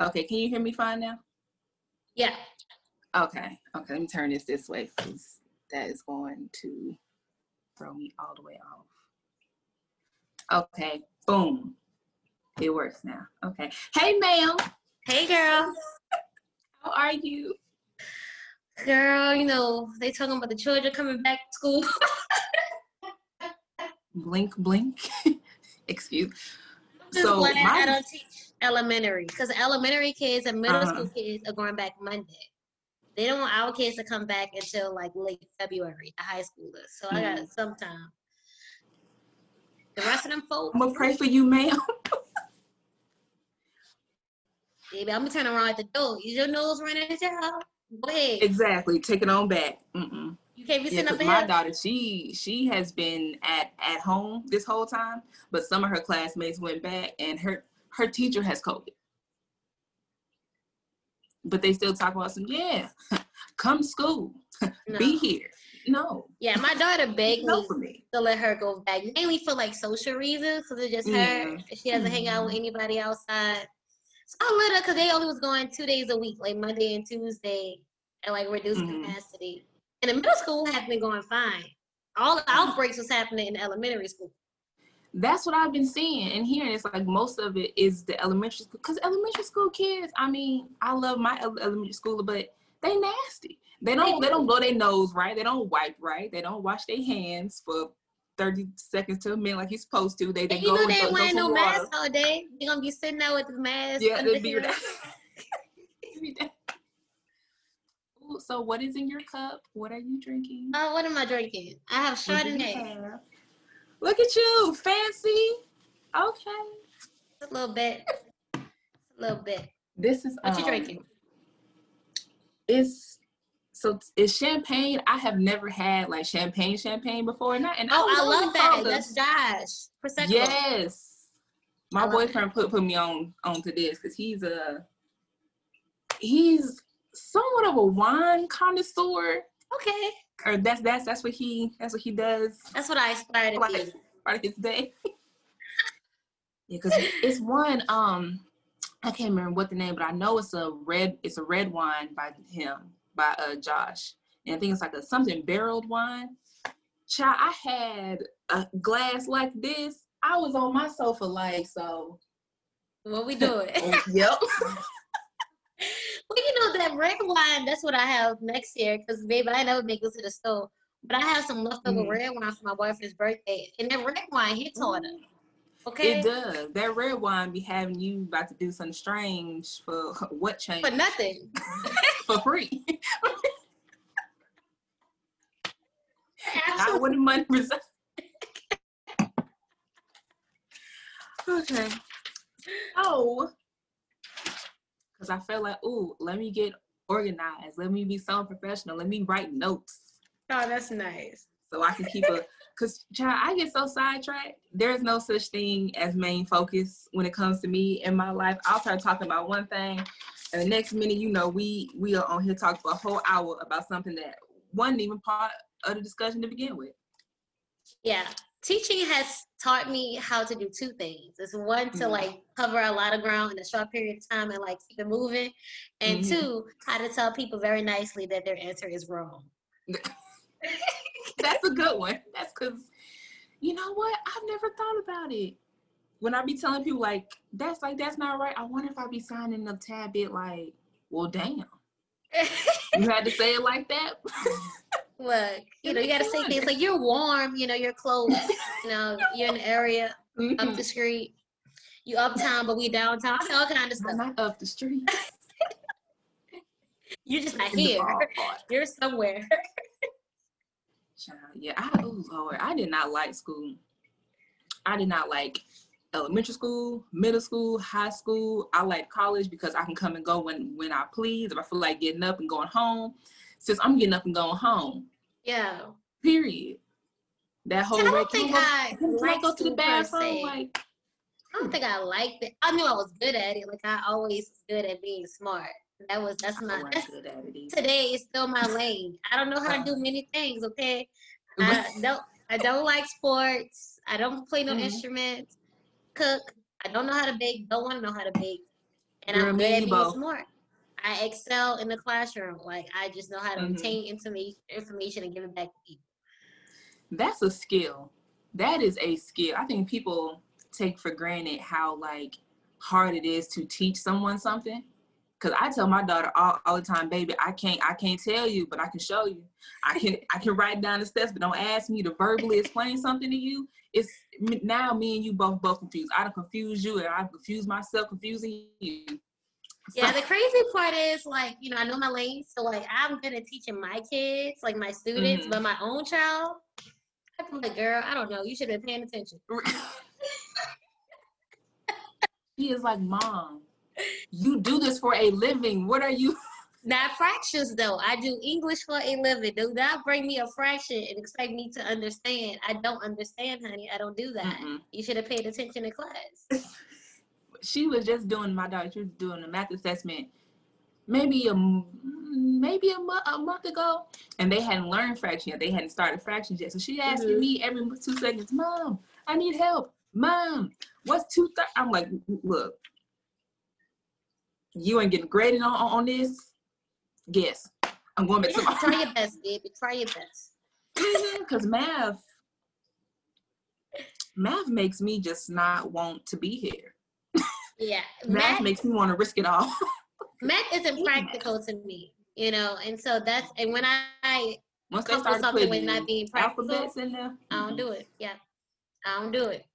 Okay, can you hear me fine now? Yeah. Okay, okay, let me turn this this way because that is going to throw me all the way off. Okay, boom. It works now. Okay. Hey, ma'am. Hey, girl. How are you? Girl, you know, they talking about the children coming back to school. blink, blink. Excuse. Just so glad my... I don't teach elementary because elementary kids and middle uh-huh. school kids are going back Monday. They don't want our kids to come back until like late February, the high schoolers. So mm. I got mm-hmm. some time. The rest of them folks. I'm gonna pray for you, ma'am. Baby, I'm gonna turn around at the door. Is your nose running at your house? Go ahead. Exactly. Take it on back. Mm-mm. You can't be sitting yeah, up My daughter, she she has been at at home this whole time, but some of her classmates went back, and her her teacher has COVID. But they still talk about some, yeah, come school, no. be here. No. Yeah, my daughter begged no me, to let her go back, mainly for like social reasons, because it's just her. Mm-hmm. She doesn't hang out with mm-hmm. anybody outside. So I let her, because they only was going two days a week, like Monday and Tuesday, at like reduced mm-hmm. capacity. And the middle school had been going fine. All the outbreaks was happening in elementary school that's what I've been seeing and hearing. It's like most of it is the elementary school because elementary school kids. I mean, I love my elementary school, but they nasty. They don't. They don't blow their nose right. They don't wipe right. They don't wash their hands for thirty seconds to a minute like you're supposed to. They they you go. You know they ain't wearing no mask all day. You're gonna be sitting there with the mask. Yeah, it'll be that. so what is in your cup? What are you drinking? Uh, what am I drinking? I have Chardonnay. Look at you, fancy. Okay. A little bit. A little bit. This is what um, you drinking? It's so it's champagne. I have never had like champagne, champagne before, and oh, I, I love that. That's Josh. Prosecco. Yes, my boyfriend put put me on onto this because he's a he's somewhat of a wine connoisseur. Okay or that's that's that's what he that's what he does. That's what I aspire to be. Part of his day. yeah, because it's one. Um, I can't remember what the name, but I know it's a red. It's a red wine by him by uh Josh, and I think it's like a something barreled wine. Child, I had a glass like this. I was on my sofa like so. What we doing? yep. well, you know that red wine. That's what I have next year because baby, I never make it to the store. But I have some leftover mm. red wine for my boyfriend's birthday, and that red wine hits harder. Okay. It does. That red wine be having you about to do something strange for what change? For nothing. for free. When the money okay. Oh, because I felt like, ooh, let me get organized. Let me be so professional. Let me write notes. Oh, that's nice. So I can keep a, because child, I get so sidetracked. There's no such thing as main focus when it comes to me in my life. I'll start talking about one thing, and the next minute, you know, we we are on here talking for a whole hour about something that wasn't even part of the discussion to begin with. Yeah, teaching has taught me how to do two things. It's one to mm-hmm. like cover a lot of ground in a short period of time and like keep it moving, and mm-hmm. two, how to tell people very nicely that their answer is wrong. That's a good one. That's because you know what? I've never thought about it. When I be telling people like that's like that's not right, I wonder if I be signing a tad bit like, well, damn. you had to say it like that. Look, you know, you gotta say things like you're warm, you know, you're close, you know, you're in the area, mm-hmm. up the street. You uptown, but we downtown. I all kind of stuff. I'm not up the street. you're just not here. You're somewhere. Yeah, I oh Lord, I did not like school. I did not like elementary school, middle school, high school. I like college because I can come and go when when I please. If I feel like getting up and going home, since I'm getting up and going home. Yeah. Period. That whole. I don't think I, I go to the bathroom like. I don't think I liked it. I knew I was good at it. Like I always was good at being smart. That was that's my that's, today is still my lane. I don't know how to do many things. Okay, I don't I don't like sports. I don't play no mm-hmm. instruments. Cook. I don't know how to bake. Don't want to know how to bake. and Girl, I'm good at being smart. I excel in the classroom. Like I just know how to mm-hmm. retain information, information and give it back to people. That's a skill. That is a skill. I think people take for granted how like hard it is to teach someone something. Cause I tell my daughter all, all the time, baby, I can't I can't tell you, but I can show you. I can I can write down the steps, but don't ask me to verbally explain something to you. It's now me and you both both confused. I don't confuse you and I confuse myself confusing you. Yeah, the crazy part is like, you know, I know my lane, so like I'm good at teaching my kids, like my students, mm-hmm. but my own child, I'm like, girl, I don't know. You should have been paying attention. he is like, Mom, you do this for a living. What are you? Not fractions though. I do English for a living. Do not bring me a fraction and expect me to understand. I don't understand, honey. I don't do that. mm You should have paid attention in class. She was just doing my daughter. She was doing a math assessment, maybe a maybe a, mo- a month ago, and they hadn't learned fractions yet. They hadn't started fractions yet. So she asking mm-hmm. me every two seconds, "Mom, I need help. Mom, what's two thirds? I'm like, look, you ain't getting graded on, on this. Guess. I'm going back yeah, to Try your best, baby. Try your best. Because math, math makes me just not want to be here. Yeah. math, math makes me want to risk it all. math isn't practical to me, you know, and so that's and when I once they start something with not being practical, alphabets in there, I don't do it. Yeah, I don't do it.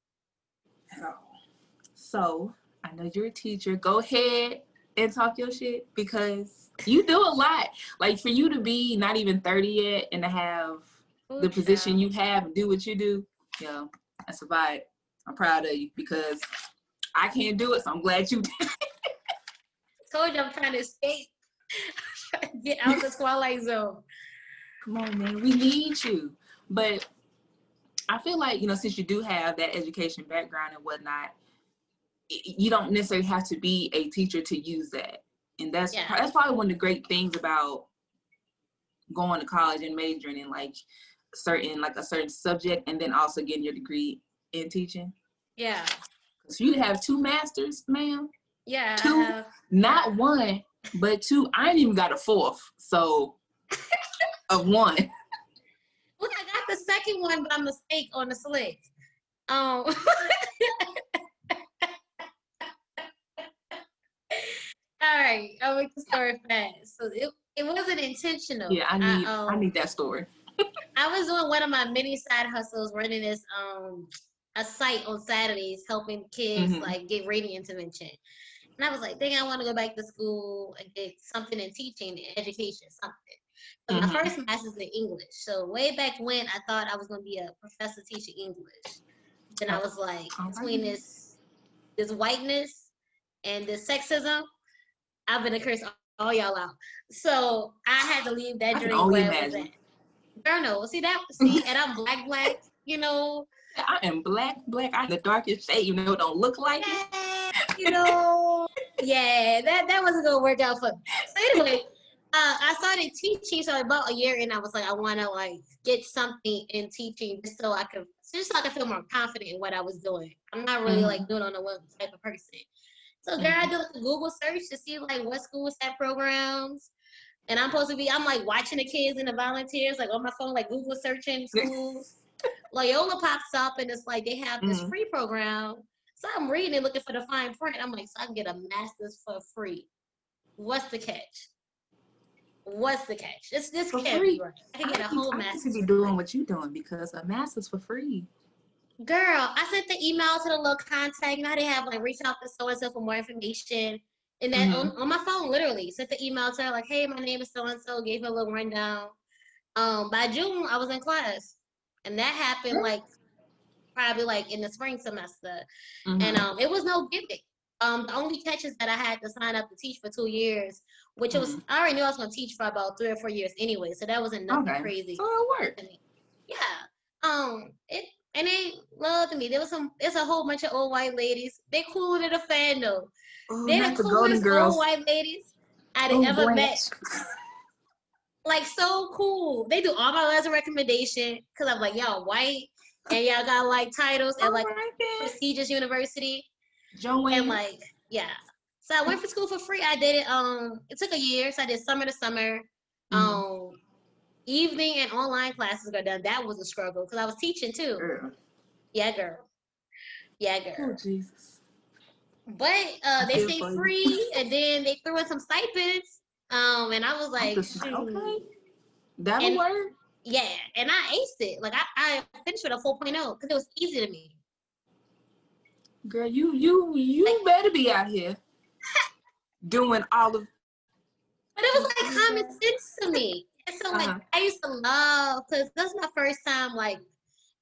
So I know you're a teacher. Go ahead and talk your shit because you do a lot. Like for you to be not even 30 yet and to have Ooh, the position you have and do what you do, know, that's a vibe. I'm proud of you because I can't do it, so I'm glad you did. Told you I'm trying to escape. get out of the twilight zone. Come on, man. We need you. But I feel like, you know, since you do have that education background and whatnot, you don't necessarily have to be a teacher to use that. And that's yeah. that's probably one of the great things about going to college and majoring in like certain like a certain subject and then also getting your degree in teaching. Yeah. So you have two masters, ma'am. Yeah. Two, not one, but two. I ain't even got a fourth. So of one. Look, I got the second one by mistake on the slick. Um All right, I'll make the story fast. So it, it wasn't intentional. Yeah, I need I, um, I need that story. I was doing one of my many side hustles, running this um a site on Saturdays, helping kids mm-hmm. like get reading intervention. And I was like, think I want to go back to school and get something in teaching, education, something. But mm-hmm. my first master's in English. So way back when, I thought I was to be a professor teaching English. Then I was like, between this this whiteness and this sexism, I've been a curse all y'all out. So I had to leave that dream where I was at. Girl, no. See that? See, and I'm black, black. You know. I am black, black. I'm the darkest shade. You know, don't look like it. You know. yeah, that that wasn't gonna work out for me. So anyway. Uh, I started teaching, so about a year and I was like, I want to like get something in teaching just so I could, just so I could feel more confident in what I was doing. I'm not really mm-hmm. like doing on a one type of person. So girl, I mm-hmm. do like a Google search to see like what schools have programs. And I'm supposed to be, I'm like watching the kids and the volunteers, like on my phone, like Google searching schools. Loyola pops up and it's like they have this mm-hmm. free program. So I'm reading and looking for the fine print. I'm like, so I can get a master's for free. What's the catch? What's the catch? This this can't free. be right. I can get a whole master's. I be doing what you're doing because a master's for free. Girl, I sent the email to the little contact. Now they have like reach out to so and so for more information. And then mm-hmm. on, on, my phone, literally sent the email to her like, "Hey, my name is so and so." Gave her a little rundown. Um, by June, I was in class, and that happened like probably like in the spring semester, mm-hmm. and um, it was no gimmick. Um, the only catch is that I had to sign up to teach for two years, which mm-hmm. was I already knew I was going to teach for about three or four years anyway, so that wasn't nothing okay. crazy. So it worked. Yeah. Um, it and they loved me. There was some. It's a whole bunch of old white ladies. They cool than the fan though. Oh, They're the coolest the old white ladies I'd oh, ever met. Like so cool. They do all my letters of recommendation because I'm like y'all white and y'all got like titles at like prestigious university. Joe And like yeah. So I went for school for free. I did it. Um, it took a year, so I did summer to summer. Mm-hmm. Um, evening and online classes got done. That was a struggle because I was teaching too. Girl. Yeah, girl. Yeah, girl. Oh Jesus. But uh, they say free, and then they threw in some stipends. Um, and I was like, okay, that'll work. Yeah, and I aced it. Like I, I finished with a 4.0 because it was easy to me. Girl, you you you like, better be out here doing all of. But it was like common sense to me. And so like uh-huh. I used to love because that's my first time like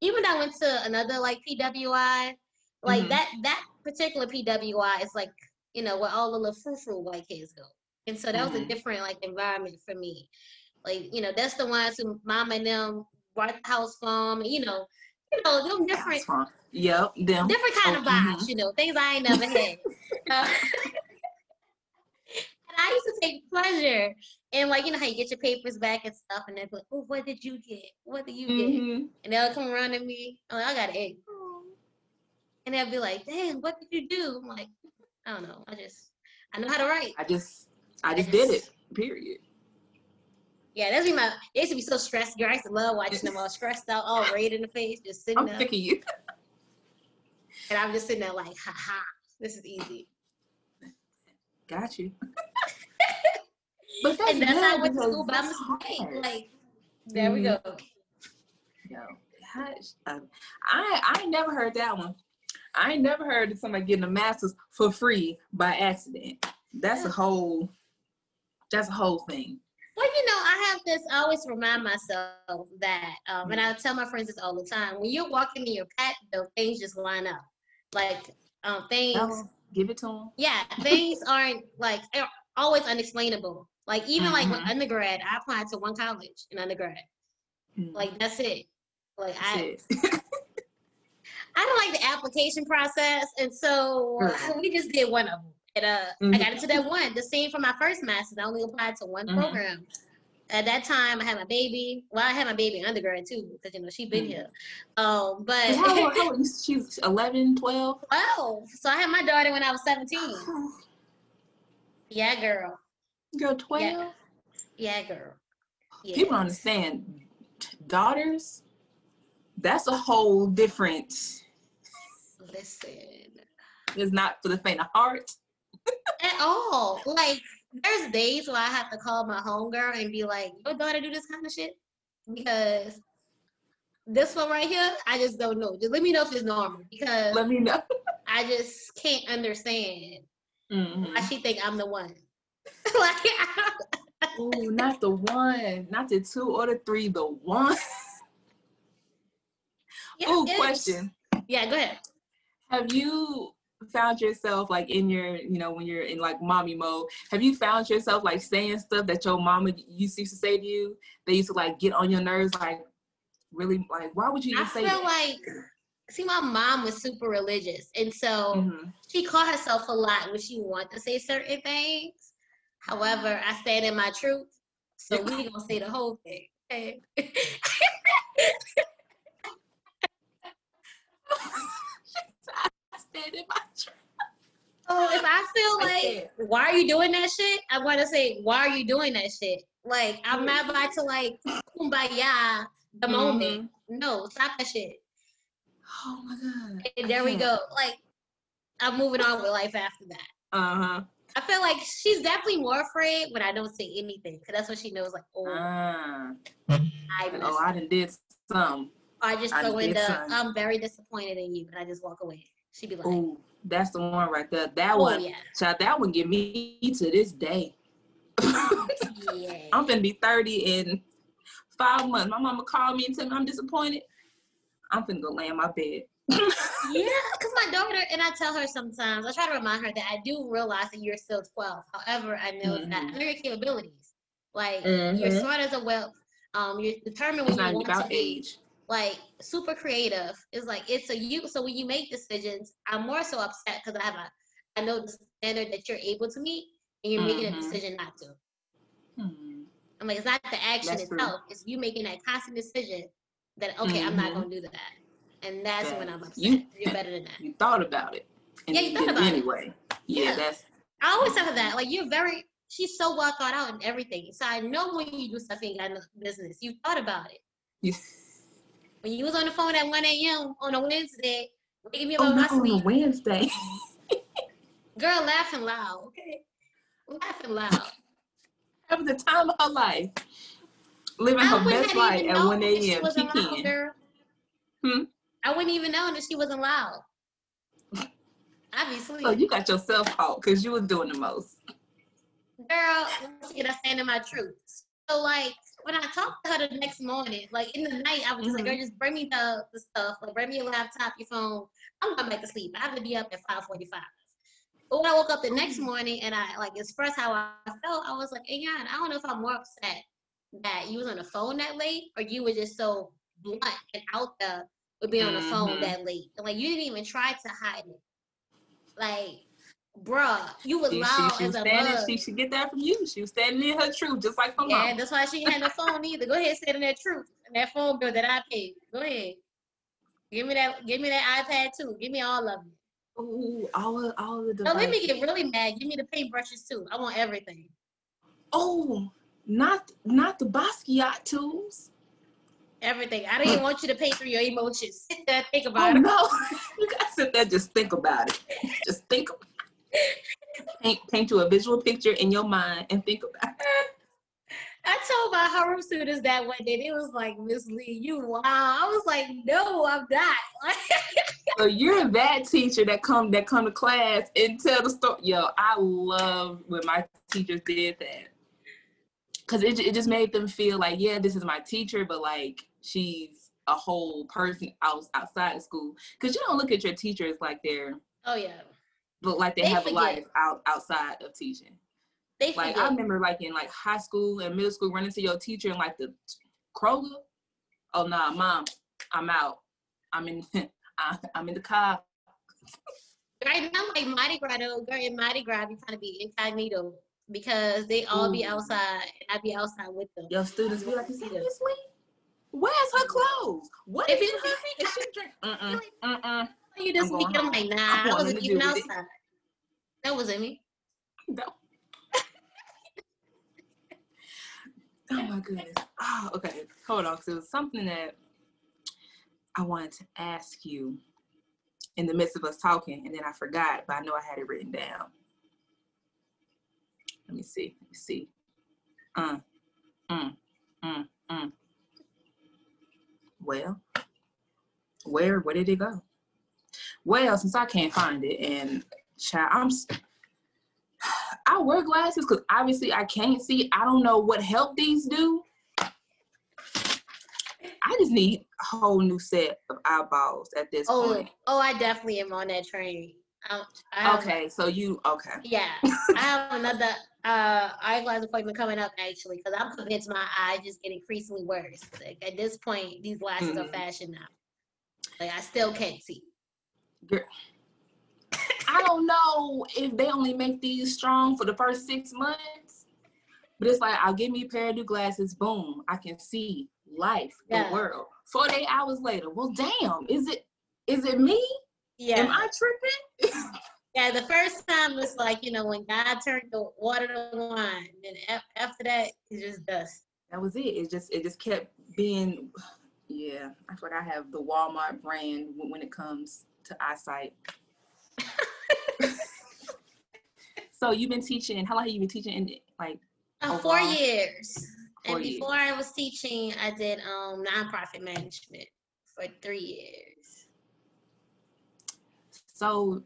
even though I went to another like PWI, like mm-hmm. that that particular PWI is like you know where all the little frou frou white kids go, and so that mm-hmm. was a mm-hmm. different like environment for me. Like you know that's the ones who mom and them White House Farm, you know, you know them different. Yep, them different kind oh, of vibes. Mm-hmm. You know things I ain't never had. uh, I used to take pleasure in like you know how you get your papers back and stuff, and they're like, "Oh, what did you get? What did you mm-hmm. get?" And they'll come around to me. I'm like, "I got an egg," and they'll be like, dang, what did you do?" I'm like, "I don't know. I just I know how to write. I just I just, did it. Period." Yeah, that's me. My they used to be so stressed. Girl, I used to love watching them all stressed out, all red in the face, just sitting I'm there. sick of you. and I'm just sitting there like, ha ha, this is easy. Got you. but that's and that's how I went to school by mistake. Like, there mm we go. Yo, gosh, um, I I never heard that one. I never heard of somebody getting a master's for free by accident. That's a whole. That's a whole thing. Well, you know, I have this. I always remind myself that, um, and I tell my friends this all the time. When you're walking in your path, though, things just line up. Like um, things. Oh, give it to them. Yeah, things aren't like always unexplainable. Like even mm-hmm. like with undergrad, I applied to one college in undergrad. Mm-hmm. Like that's it. Like that's I. I don't like the application process, and so mm-hmm. we just did one of them. And uh, mm-hmm. I got into that one. The same for my first master's. I only applied to one mm-hmm. program. At that time, I had my baby. Well, I had my baby in undergrad too, because you know she'd been mm-hmm. here. Um, but how, how old? She's 11, 12? 12. So I had my daughter when I was 17. yeah, girl. Girl, 12? Yeah, yeah girl. Yeah. People understand. Daughters, that's a whole different. Listen. It's not for the faint of heart at all. Like there's days where I have to call my homegirl and be like, "Your daughter do this kind of shit," because this one right here, I just don't know. Just let me know if it's normal because let me know. I just can't understand mm-hmm. why she think I'm the one. like, oh, not the one, not the two or the three, the one. Yeah, oh, question. Yeah, go ahead. Have you found yourself like in your, you know, when you're in like mommy mode, have you found yourself like saying stuff that your mama used to say to you? They used to like get on your nerves, like really, like why would you even I say? I feel that? like, see, my mom was super religious, and so mm-hmm. she caught herself a lot when she wanted to say certain things. However, I stand in my truth, so we gonna say the whole thing. Okay? in my Oh, if I feel like, why are you doing that shit? I want to say, why are you doing that shit? Like, I'm not about to like kumbaya the mm-hmm. moment. No, stop that shit. Oh my god. And there we go. Like, I'm moving on with life after that. Uh huh. I feel like she's definitely more afraid when I don't say anything, cause that's what she knows. Like, oh, uh, I oh, I done did some. I just go in the, I'm very disappointed in you, and I just walk away. She'd be like, "Oh, that's the one right there. That oh, one, yeah. child, that one give me to this day. yeah. I'm gonna be 30 in five months. My mama called me and tell me I'm disappointed. I'm gonna go lay in my bed. yeah, because my daughter and I tell her sometimes. I try to remind her that I do realize that you're still 12. However, I know mm-hmm. that know your capabilities. Like mm-hmm. you're smart as a well. Um, you're determined when you want to be. Like super creative. It's like it's a you. So when you make decisions, I'm more so upset because I have a I know the standard that you're able to meet, and you're mm-hmm. making a mm-hmm. decision not to. Mm-hmm. I'm like, it's not the action that's itself; true. it's you making that constant decision that okay, mm-hmm. I'm not mm-hmm. gonna do that, and that's when I'm upset. You, are better than that. You thought about it. yeah, you, you thought about it anyway. Yeah, yeah, that's I always tell her that. Like you're very she's so well thought out and everything. So I know when you do something in business. You thought about it. Yeah. When you was on the phone at 1 a.m. on a Wednesday, waking me up oh, not on a Wednesday. Girl laughing loud, okay? Laughing loud. Having the time of her life. Living I her best life at 1 a.m. She, she can. Girl. Hmm? I wouldn't even know that she wasn't loud. Obviously. So you got yourself caught because you was doing the most. Girl, once again, I stand in my truth. So like when I talked to her the next morning, like in the night, I was mm-hmm. like, girl, just bring me the, the stuff. Like bring me your laptop, your phone. I'm going back to sleep. I have to be up at 545. But when I woke up the next morning and I like expressed how I felt, I was like, hey, yeah, I don't know if I'm more upset that you was on the phone that late or you were just so blunt and out there with being mm-hmm. on the phone mm-hmm. that late. And, like you didn't even try to hide it. Like, bruh, you was loud she, she as a standing, bug. She should get that from you. She was standing in her truth, just like her yeah, mom. Yeah, that's why she had no phone either. Go ahead, stand in that truth and that phone bill that I paid. Go ahead. Give me that. Give me that iPad too. Give me all of it. Ooh, all of all of the. No, let me get really mad. Give me the paintbrushes too. I want everything. Oh, not not the Basquiat tools. Everything. I don't even want you to pay through your emotions. Sit there, think about oh, it. No, you gotta sit there, just think about it. Just think. About it. Paint, paint you a visual picture in your mind and think about it. I told my homeroom students that one day. They was like, Miss Lee, you wow. I was like, no, I'm not. so you're that teacher that come that come to class and tell the story. Yo, I love when my teachers did that because it, it just made them feel like yeah this is my teacher but like she's a whole person out, outside of school because you don't look at your teachers like they're oh yeah but like they, they have forget. a life out outside of teaching they like forget. i remember like in like high school and middle school running to your teacher and like the kroger oh nah mom i'm out i'm in i'm in the car right now like mardi gras though girl in mardi gras you trying to be incognito because they all Ooh. be mm. outside and I be outside with them. Your students be like, is that Miss? Where's her mm. clothes? What if is in her? Is she drink? Uh-uh. Uh-uh. You just speaking. I'm like, nah, I wasn't even outside. That wasn't me. No. oh my goodness. Oh, okay. Hold on. So it was something that I wanted to ask you in the midst of us talking, and then I forgot, but I know I had it written down. Let me see. Let me see. Uh, mm, mm, mm. Well, where where did it go? Well, since I can't find it, and child, I'm I wear glasses because obviously I can't see. I don't know what help these do. I just need a whole new set of eyeballs at this oh, point. Oh, I definitely am on that train. I, I have, okay, so you okay? Yeah, I have another uh, eyeglass appointment coming up actually because I'm convinced my eyes just get increasingly worse. Like at this point, these glasses mm-hmm. are fashion now. Like I still can't see. Girl. I don't know if they only make these strong for the first six months, but it's like I'll give me a pair of new glasses. Boom, I can see life, yeah. the world. Forty-eight hours later, well, damn, is it is it me? Yeah. Am I tripping? Yeah, the first time was like, you know, when God turned the water to wine. And after that, it's just dust. That was it. It just it just kept being yeah. I feel like I have the Walmart brand when it comes to eyesight. so you've been teaching how long have you been teaching in like uh, four years. Four and before years. I was teaching, I did um nonprofit management for three years. So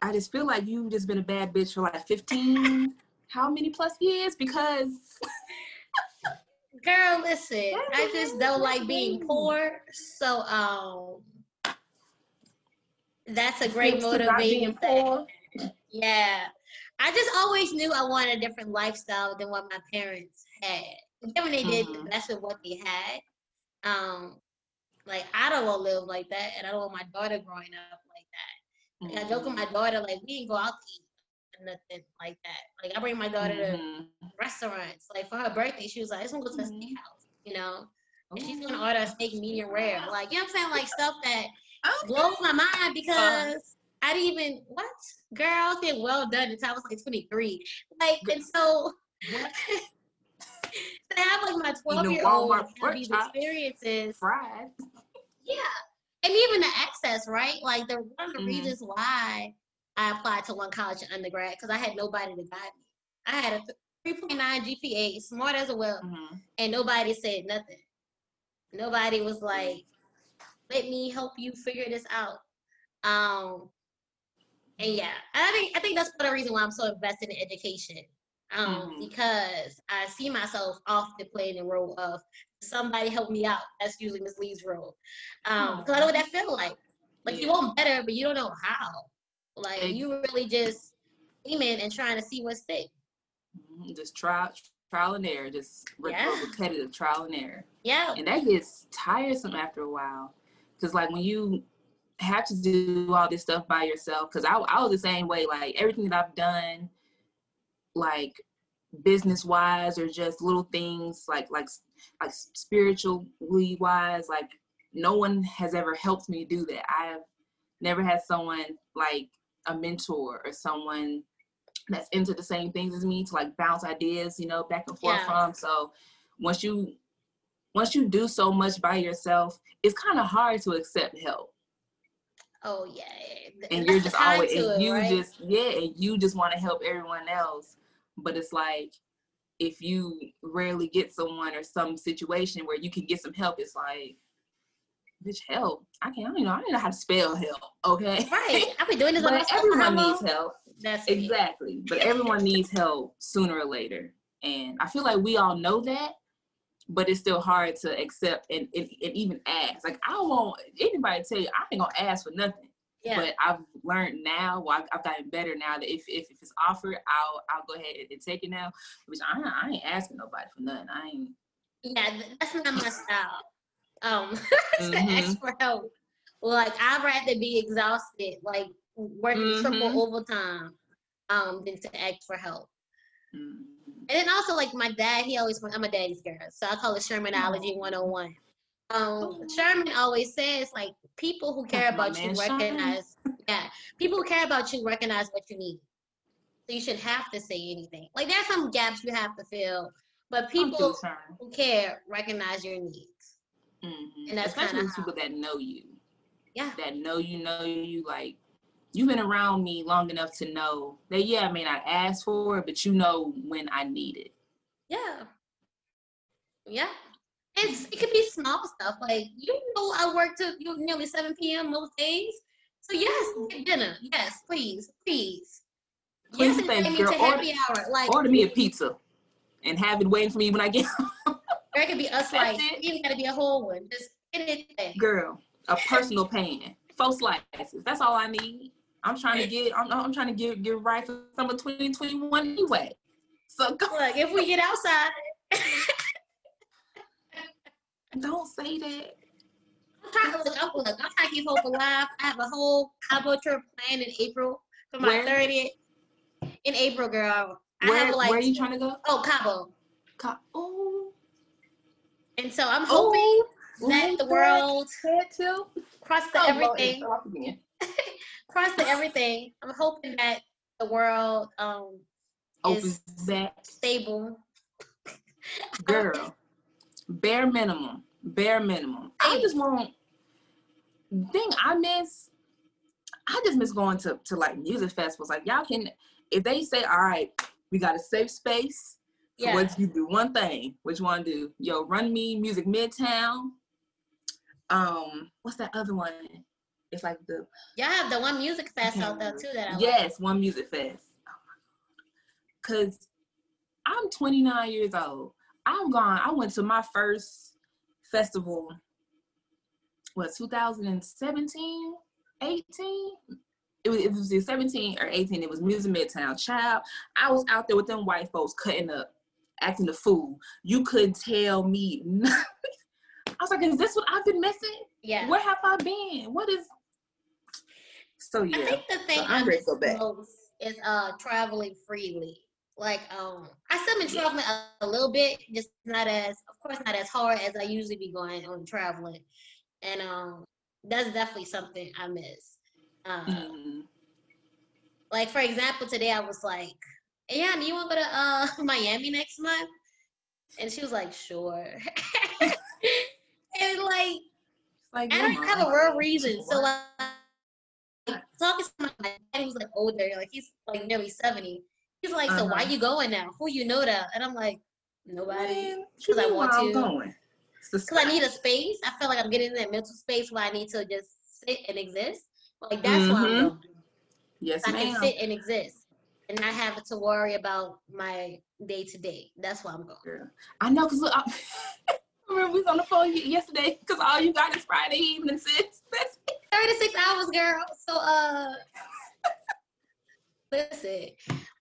I just feel like you've just been a bad bitch for like 15, how many plus years? Because girl, listen, I just don't like being poor. So um that's a great motivating thing. Yeah. I just always knew I wanted a different lifestyle than what my parents had. Given they did mm-hmm. that's what they had. Um, like I don't want to live like that, and I don't want my daughter growing up like that. I joke with my daughter, like we didn't go out to eat nothing like that. Like I bring my daughter mm-hmm. to restaurants. Like for her birthday, she was like, "Let's go to a mm-hmm. steakhouse," you know. And she's gonna order a steak medium rare. Like you know what I'm saying? Like stuff that okay. blows my mind because I didn't even what girl I was well done until I was like 23. Like and so to have like my 12 year old have these experiences. Fried. Yeah. And even the access, right? Like the one of the mm. reasons why I applied to one college in undergrad because I had nobody to guide me. I had a 3.9 GPA, smart as a well, mm-hmm. and nobody said nothing. Nobody was like, "Let me help you figure this out." Um, and yeah, I think I think that's part of the reason why I'm so invested in education. Um, mm-hmm. because I see myself often playing the role of somebody help me out. That's usually Miss Lee's role. Um, because I know what that feel like. Like yeah. you want better, but you don't know how. Like exactly. you really just aiming and trying to see what's thick. Mm-hmm. Just trial, trial and error, just yeah. repetitive trial and error. Yeah. And that gets tiresome after a while. Cause like when you have to do all this stuff by yourself, cause I, I was the same way, like everything that I've done, like business wise or just little things like like like spiritually wise like no one has ever helped me do that i've never had someone like a mentor or someone that's into the same things as me to like bounce ideas, you know, back and forth yeah. from. So once you once you do so much by yourself, it's kind of hard to accept help. Oh yeah. And you're just always and it, you right? just yeah, and you just want to help everyone else. But it's like if you rarely get someone or some situation where you can get some help, it's like bitch, help. I can't, I don't know, I don't know how to spell help. Okay. Right. I've been doing this but everyone needs help. That's exactly. It. But everyone needs help sooner or later. And I feel like we all know that, but it's still hard to accept and, and, and even ask. Like I won't anybody tell you I ain't gonna ask for nothing. Yeah. But I've learned now, well, I've, I've, gotten better now that if, if, if it's offered, I'll I'll go ahead and take it now. Which I, I ain't asking nobody for nothing. I ain't. Yeah, that's not my style um mm-hmm. to ask for help. Like I'd rather be exhausted, like working mm-hmm. triple overtime, um, than to ask for help. Mm-hmm. And then also like my dad, he always I'm a daddy's girl, so I call it Shermanology 101. Um, Sherman always says like people who care about you recognize, yeah, people who care about you recognize what you need. So you should have to say anything. Like there's some gaps you have to fill, but people who care recognize your needs. Mm-hmm. And that's especially people that know you. Yeah. That know you, know you. Like you've been around me long enough to know that yeah, I may not ask for it, but you know when I need it. Yeah. Yeah. It's it could be small stuff like you know I work till nearly seven p.m. most days. So yes, get dinner. Yes, please, please. Please, yes, thank girl. Order, hour. Like, order me a pizza and have it waiting for me when I get home. There could be us like It even gotta be a whole one. Just get it there. Girl, a personal pan, four slices. That's all I need. I'm trying to get. I'm, I'm trying to get get right for summer 2021 anyway. So go. look, if we get outside. Don't say that. I'm trying to look up. Look, I'm trying to keep hope alive. I have a whole Cabo trip planned in April for my where? 30th. In April, girl. I where, have like, where are you trying to go? Oh, Cabo. Cabo. Oh. And so I'm oh. hoping oh, that the world cross the oh, everything. Cross the everything. I'm hoping that the world um opens back stable. Girl, bare minimum, bare minimum. I just want thing I miss. I just miss going to to like music festivals. Like y'all can, if they say, all right, we got a safe space yeah. what you do one thing. Which one do? Yo, Run Me Music Midtown. Um, what's that other one? It's like the Yeah, have the one music fest out there too that I Yes, like. one music fest. Cause I'm 29 years old. I'm gone. I went to my first festival what 2017 18 it was, it was 17 or 18 it was music midtown child i was out there with them white folks cutting up acting a fool. You couldn't tell me. I was like, is this what I've been missing? Yeah. Where have I been? What is? So yeah. I think the thing so I'm grateful back. most is uh traveling freely. Like um, I still been traveling a, a, little bit, just not as, of course, not as hard as I usually be going on traveling, and um, that's definitely something I miss. Uh, mm-hmm. Like for example, today I was like, "Yeah, do you want to go to uh, Miami next month?" And she was like, "Sure." and like, like I don't have a real reason. So like, talking to my dad, he was like older, like he's like nearly seventy. He's like, "So uh-huh. why you going now? Who you know that?" And I'm like, "Nobody." Because I want to. Going. Because I need a space. I feel like I'm getting in that mental space where I need to just sit and exist. Like that's mm-hmm. why I'm going. Yes, I ma'am. can sit and exist and not have to worry about my day to day. That's why I'm going. Yeah. I know, cause look, I, remember we was on the phone yesterday, cause all you got is Friday evening, sis. That's Thirty six hours, girl. So uh, listen,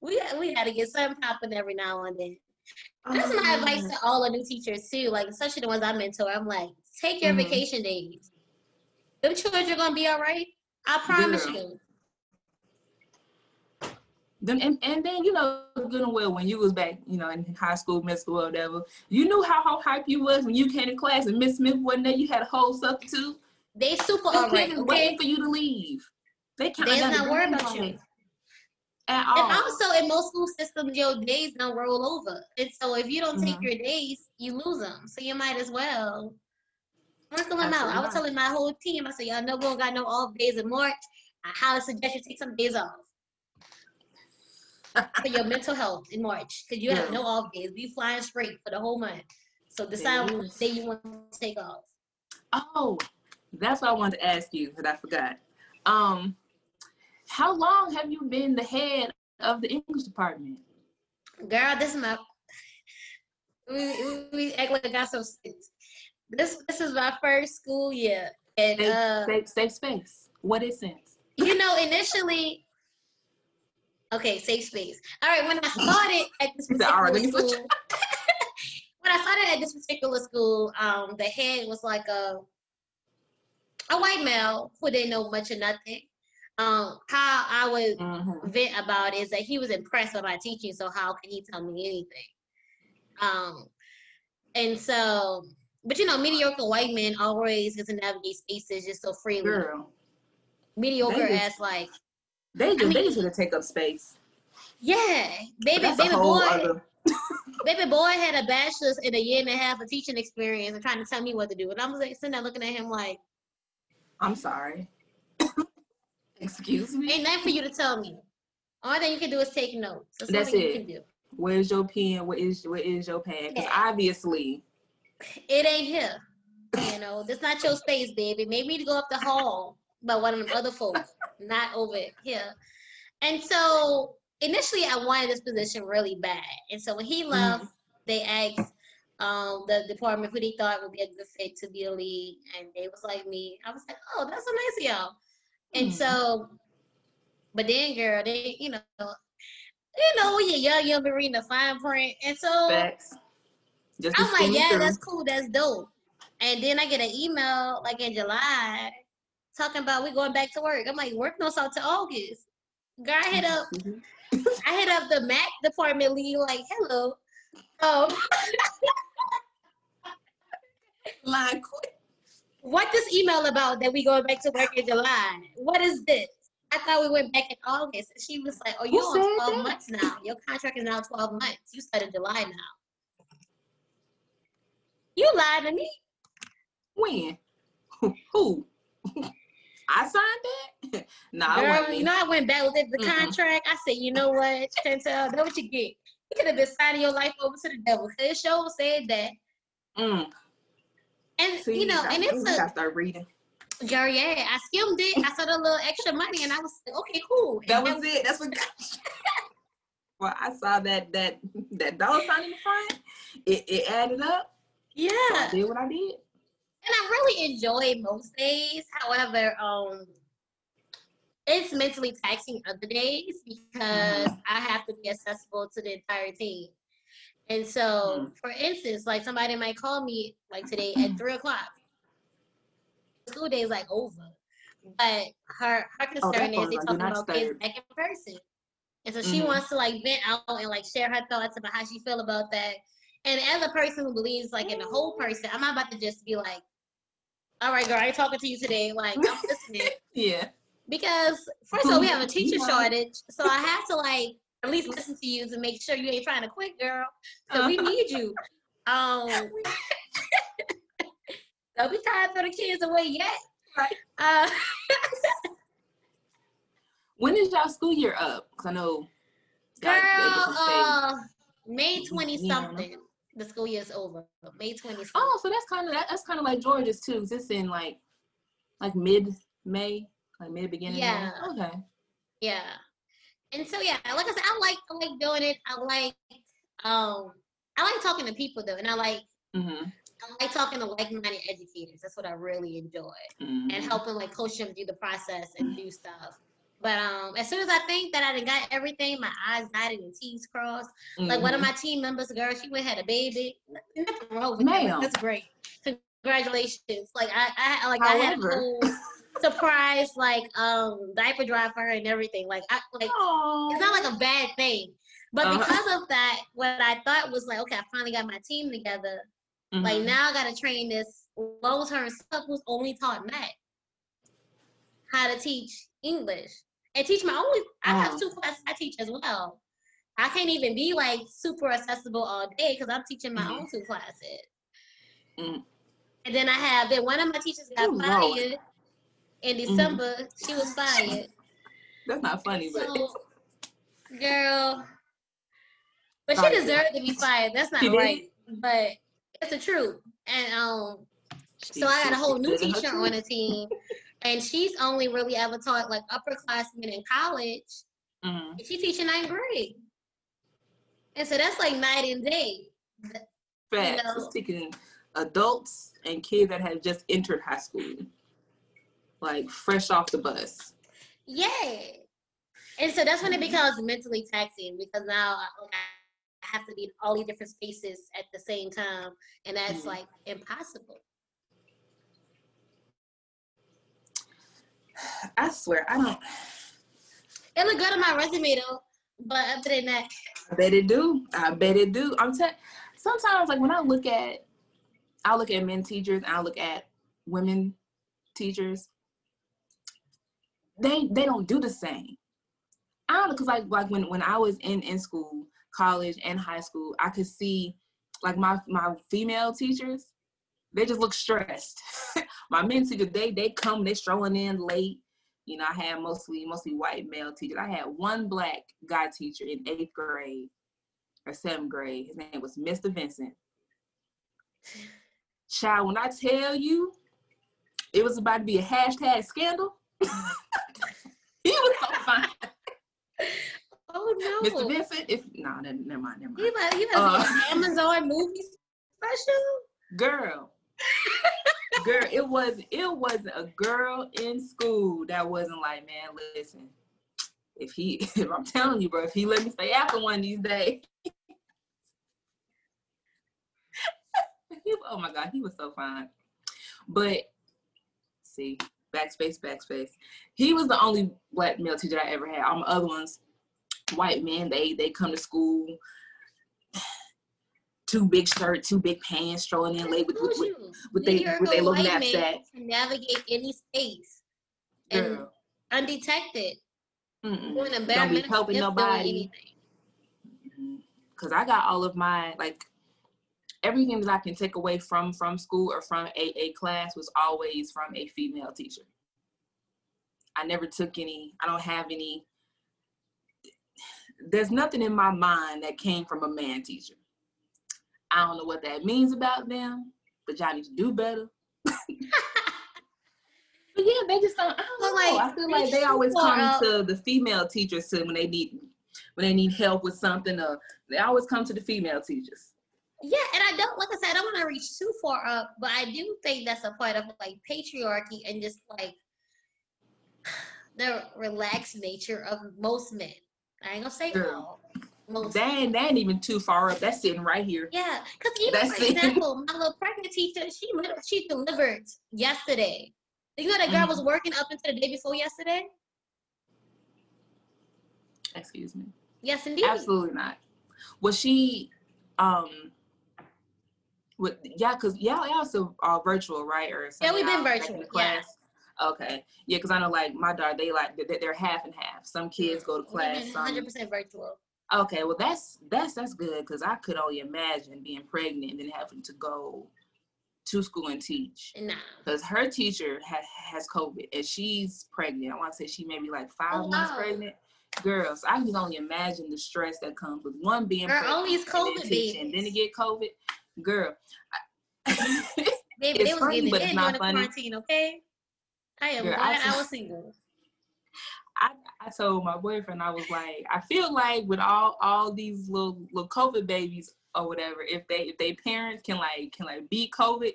we we got to get something popping every now and then. That's my advice to all the new teachers too. Like especially the ones I mentor. I'm like, take your mm-hmm. vacation days. Them children are gonna be all right. I promise Girl. you. Then and, and then you know good and well when you was back, you know, in high school, middle school, whatever. You knew how, how hype you was when you came to class and Miss Smith wasn't there. You had a whole substitute. They super all right. Waiting for you to leave. They can't. They're not worried about you. At all. And also in most school systems, your days don't roll over. And so if you don't take mm-hmm. your days, you lose them. So you might as well them out. I was telling my whole team, I said, y'all know we don't got no off days in March. I highly suggest you take some days off for your mental health in March because you yeah. have no off days. Be flying straight for the whole month. So decide what day you want to take off. Oh, that's what I wanted to ask you, but I forgot. Um, how long have you been the head of the English department? Girl, this is my. We, we, we act like I got some sense. This this is my first school year. And safe, uh, safe, safe space. What is sense? You know, initially Okay, safe space. All right, when I started at this particular school, when I started at this particular school, um, the head was like a a white male who didn't know much of nothing. Um, how I would mm-hmm. vent about it is that he was impressed with my teaching, so how can he tell me anything? Um, and so but you know, mediocre white men always get to navigate spaces just so freely. Girl. Mediocre as like they just I mean, they just gonna take up space. Yeah. Baby baby boy other... baby boy had a bachelor's in a year and a half of teaching experience and trying to tell me what to do. And I'm like sitting there looking at him like I'm sorry. Excuse me. Ain't nothing for you to tell me. All that you can do is take notes. That's, That's it. Where's your pen? Where is where is your pen? Because yeah. obviously it ain't here. You know, this not your space, baby. Maybe need to go up the hall by one of the other folks, not over here. And so initially I wanted this position really bad. And so when he mm-hmm. left, mm-hmm. they asked um, the department who they thought would be a good fit to be a lead. And they was like me. I was like, oh, that's so nice of y'all. And mm-hmm. so, but then girl, they, you know, you know, when you're young, you'll be reading the fine print. And so Facts. Just I'm like, yeah, through. that's cool, that's dope. And then I get an email like in July talking about we going back to work. I'm like, work no out to August. Girl, I hit up mm-hmm. I hit up the Mac department lead like, hello. Um quick. What this email about that we going back to work in July? What is this? I thought we went back in August. And she was like, Oh, you're on 12 that? months now. Your contract is now 12 months. You started July now. You lied to me. When? Who? I signed that? no, nah, Girl, you know I went back with the mm contract. I said, you know what, Chantel, know what you get. You could have been signing your life over to the devil. Cause show said that. Mm. And See, you know, and it's a. I start reading. Girl, yeah, I skimmed it. I saw the little extra money, and I was like, okay, cool. That was it. That's what. Got Well, I saw that that that dollar sign in the front. It it added up. Yeah. So I did what I did. And I really enjoy most days. However, um, it's mentally taxing other days because mm-hmm. I have to be accessible to the entire team. And so, mm-hmm. for instance, like somebody might call me like today at three o'clock. School day is like over, but her her oh, concern oh, is they talking about kids back in person, and so she mm-hmm. wants to like vent out and like share her thoughts about how she feel about that. And as a person who believes like in the whole person, I'm not about to just be like, all right, girl, I ain't talking to you today. Like, I'm listening. yeah. because first of all, we have a teacher shortage, so I have to like at least listen to you to make sure you ain't trying to quit, girl. Because we need you. Um, don't be trying to throw the kids away yet. Right. Uh, when is y'all school year up? Because I know. Girl, uh, May twenty something. The school year is over. May twenty. Oh, so that's kind of that, that's kind of like Georgia's too. It's in like like mid May, like mid beginning. Yeah. May. Okay. Yeah. And so yeah, like I said, I like I like doing it. I like um I like talking to people though, and I like mm-hmm. I like talking to like-minded educators. That's what I really enjoy, mm-hmm. and helping like coach them through the process and do stuff. But um, as soon as I think that I done got everything, my eyes dotted and T's crossed. Mm-hmm. Like one of mm-hmm. my team members, girl, she went had a baby. Nothing wrong with that. That's great. Congratulations. Like I, I like However. I had a whole surprise like um diaper drive for her and everything. Like I like Aww. it's not like a bad thing. But uh-huh. because of that, what I thought was like, okay, I finally got my team together. Mm-hmm. Like now I gotta train this low term stuff who's only taught math how to teach English and teach my own. I have uh-huh. two classes I teach as well. I can't even be like super accessible all day because I'm teaching my mm-hmm. own two classes. Mm-hmm. And then I have then one of my teachers got Ooh, fired Lord. in mm-hmm. December. She was fired. That's not funny, so, but girl, but she deserved to be fired. That's not right. But it's the truth. And um, so I got a whole new teacher on the team and she's only really ever taught like upperclassmen in college. Mm-hmm. And she's teaching ninth grade, and so that's like night and day. Facts. You know? Speaking adults and kids that have just entered high school, like fresh off the bus. Yeah, and so that's when it mm-hmm. becomes mentally taxing because now I have to be in all these different spaces at the same time, and that's mm-hmm. like impossible. I swear, I don't. It look good on my resume though, but other than that, I bet it do. I bet it do. I'm telling. Sometimes, like when I look at, I look at men teachers and I look at women teachers. They they don't do the same. I don't know, cause like like when when I was in in school, college and high school, I could see like my my female teachers they just look stressed. my men teachers, they they come, they strolling in late. You know, I had mostly mostly white male teachers. I had one black guy teacher in eighth grade or seventh grade. His name was Mr. Vincent. Child, when I tell you it was about to be a hashtag scandal, he was so fine. Oh no, Mr. Vincent. If no, nah, never mind, never mind. You might, you uh, Amazon movie special. Girl, girl, it was it wasn't a girl in school that wasn't like, man, listen, if he, if I'm telling you, bro, if he let me stay after one these days, oh my god, he was so fine. But see, backspace, backspace. He was the only black male teacher I ever had. All my other ones, white men, they they come to school two big shirts, two big pants, strolling in late with with, with, with they with their little knapsack. Navigate any space and Girl. undetected. Mm-mm. Don't be helping nobody. Cause I got all of my like everything that I can take away from from school or from a, a class was always from a female teacher. I never took any. I don't have any. There's nothing in my mind that came from a man teacher. I don't know what that means about them, but y'all need to do better. but yeah, they just don't. I don't know. Like, I feel like they always come to the female teachers to when they need when they need help with something. Or they always come to the female teachers. Yeah, and I don't like I said I don't want to reach too far up, but I do think that's a part of like patriarchy and just like the relaxed nature of most men. I ain't gonna say no. Most that ain't, that ain't even too far up. That's sitting right here. Yeah, because even That's for example, my little pregnant teacher, she she delivered yesterday. You know that girl mm-hmm. was working up until the day before yesterday. Excuse me. Yes, indeed. Absolutely not. Was she? Um. With yeah, cause y'all also are virtual, right? Or yeah, we've been virtual. Class. Okay, yeah, because I know like my daughter, they like they're half and half. Some kids go to class. Hundred percent virtual. Okay, well that's that's that's good because I could only imagine being pregnant and then having to go to school and teach. Nah. Because her teacher ha- has COVID and she's pregnant. I want to say she may be like five oh, months wow. pregnant. Girls, I can only imagine the stress that comes with one being Girl, pregnant only is COVID and, then and then to get COVID. Girl, I, it's funny, but it's not funny. Quarantine, okay? I am Girl, glad I, I was single. I, I told my boyfriend, I was like, I feel like with all all these little little COVID babies or whatever, if they if they parents can like can like beat COVID,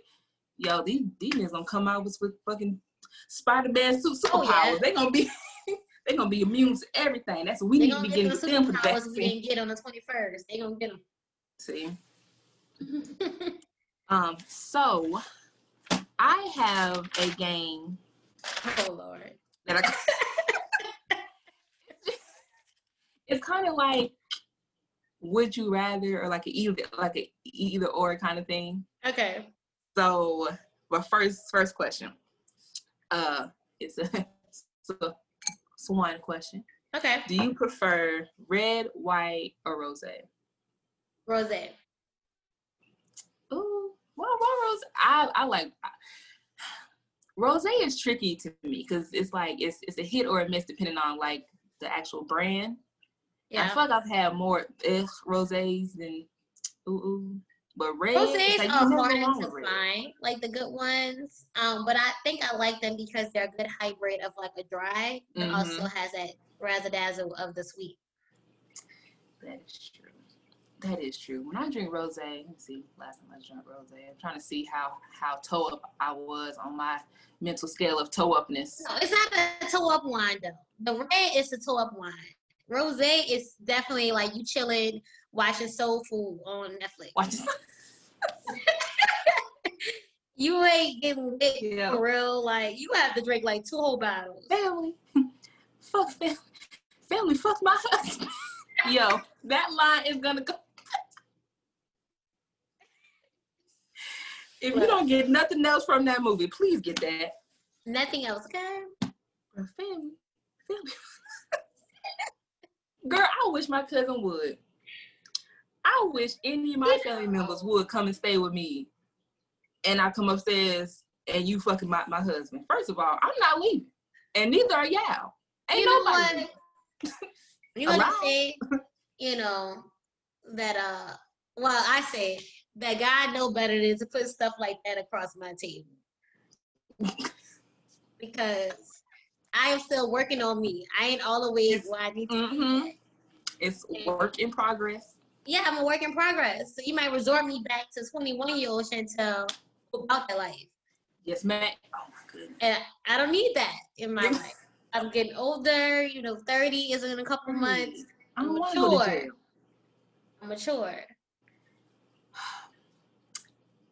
yo, these these niggas gonna come out with, with fucking Spider Man suit superpowers. Oh, yeah. They gonna be they gonna be immune to everything. That's what we they need to be getting with them for the vaccine. We didn't get on the twenty first. They gonna get them. See. um. So, I have a game. Oh Lord. That I it's kind of like would you rather or like a either like a either or kind of thing. Okay. So, but first first question. Uh, it's a, it's a swan question. Okay. Do you prefer red, white, or rose? Rose. Ooh, well, well, rose. I I like. Rose is tricky to me because it's like it's it's a hit or a miss depending on like the actual brand. Yeah. I feel like I've had more ugh, rosés than ooh, ooh. But red, rosés like, are hard to find, like the good ones. Um, but I think I like them because they're a good hybrid of like a dry, but mm-hmm. also has that razzle dazzle of the sweet. That is true. That is true. When I drink rosé, let me see. Last time I drank rosé, I'm trying to see how how toe up I was on my mental scale of toe upness. No, it's not a toe up wine though. The red is the toe up wine. Rose is definitely like you chilling, watching Soul Food on Netflix. Watching. you ain't getting lit yeah. for real. Like you have to drink like two whole bottles. Family, fuck family, family, fuck my husband. Yo, that line is gonna go. if you don't get nothing else from that movie, please get that. Nothing else, okay? Family, family. Girl, I wish my cousin would. I wish any of my family members would come and stay with me. And I come upstairs and you fucking my, my husband. First of all, I'm not leaving. And neither are y'all. Ain't you nobody. What? you want to say, you know, that uh well, I say that God know better than to put stuff like that across my table. because I am still working on me. I ain't all the way it's, where I need to mm-hmm. be. It's work in progress. Yeah, I'm a work in progress. So you might resort me back to 21 year old Chantel about that life. Yes, ma'am. Oh my goodness. And I don't need that in my life. I'm getting older. You know, 30 is in a couple months. I'm mature. I'm mature.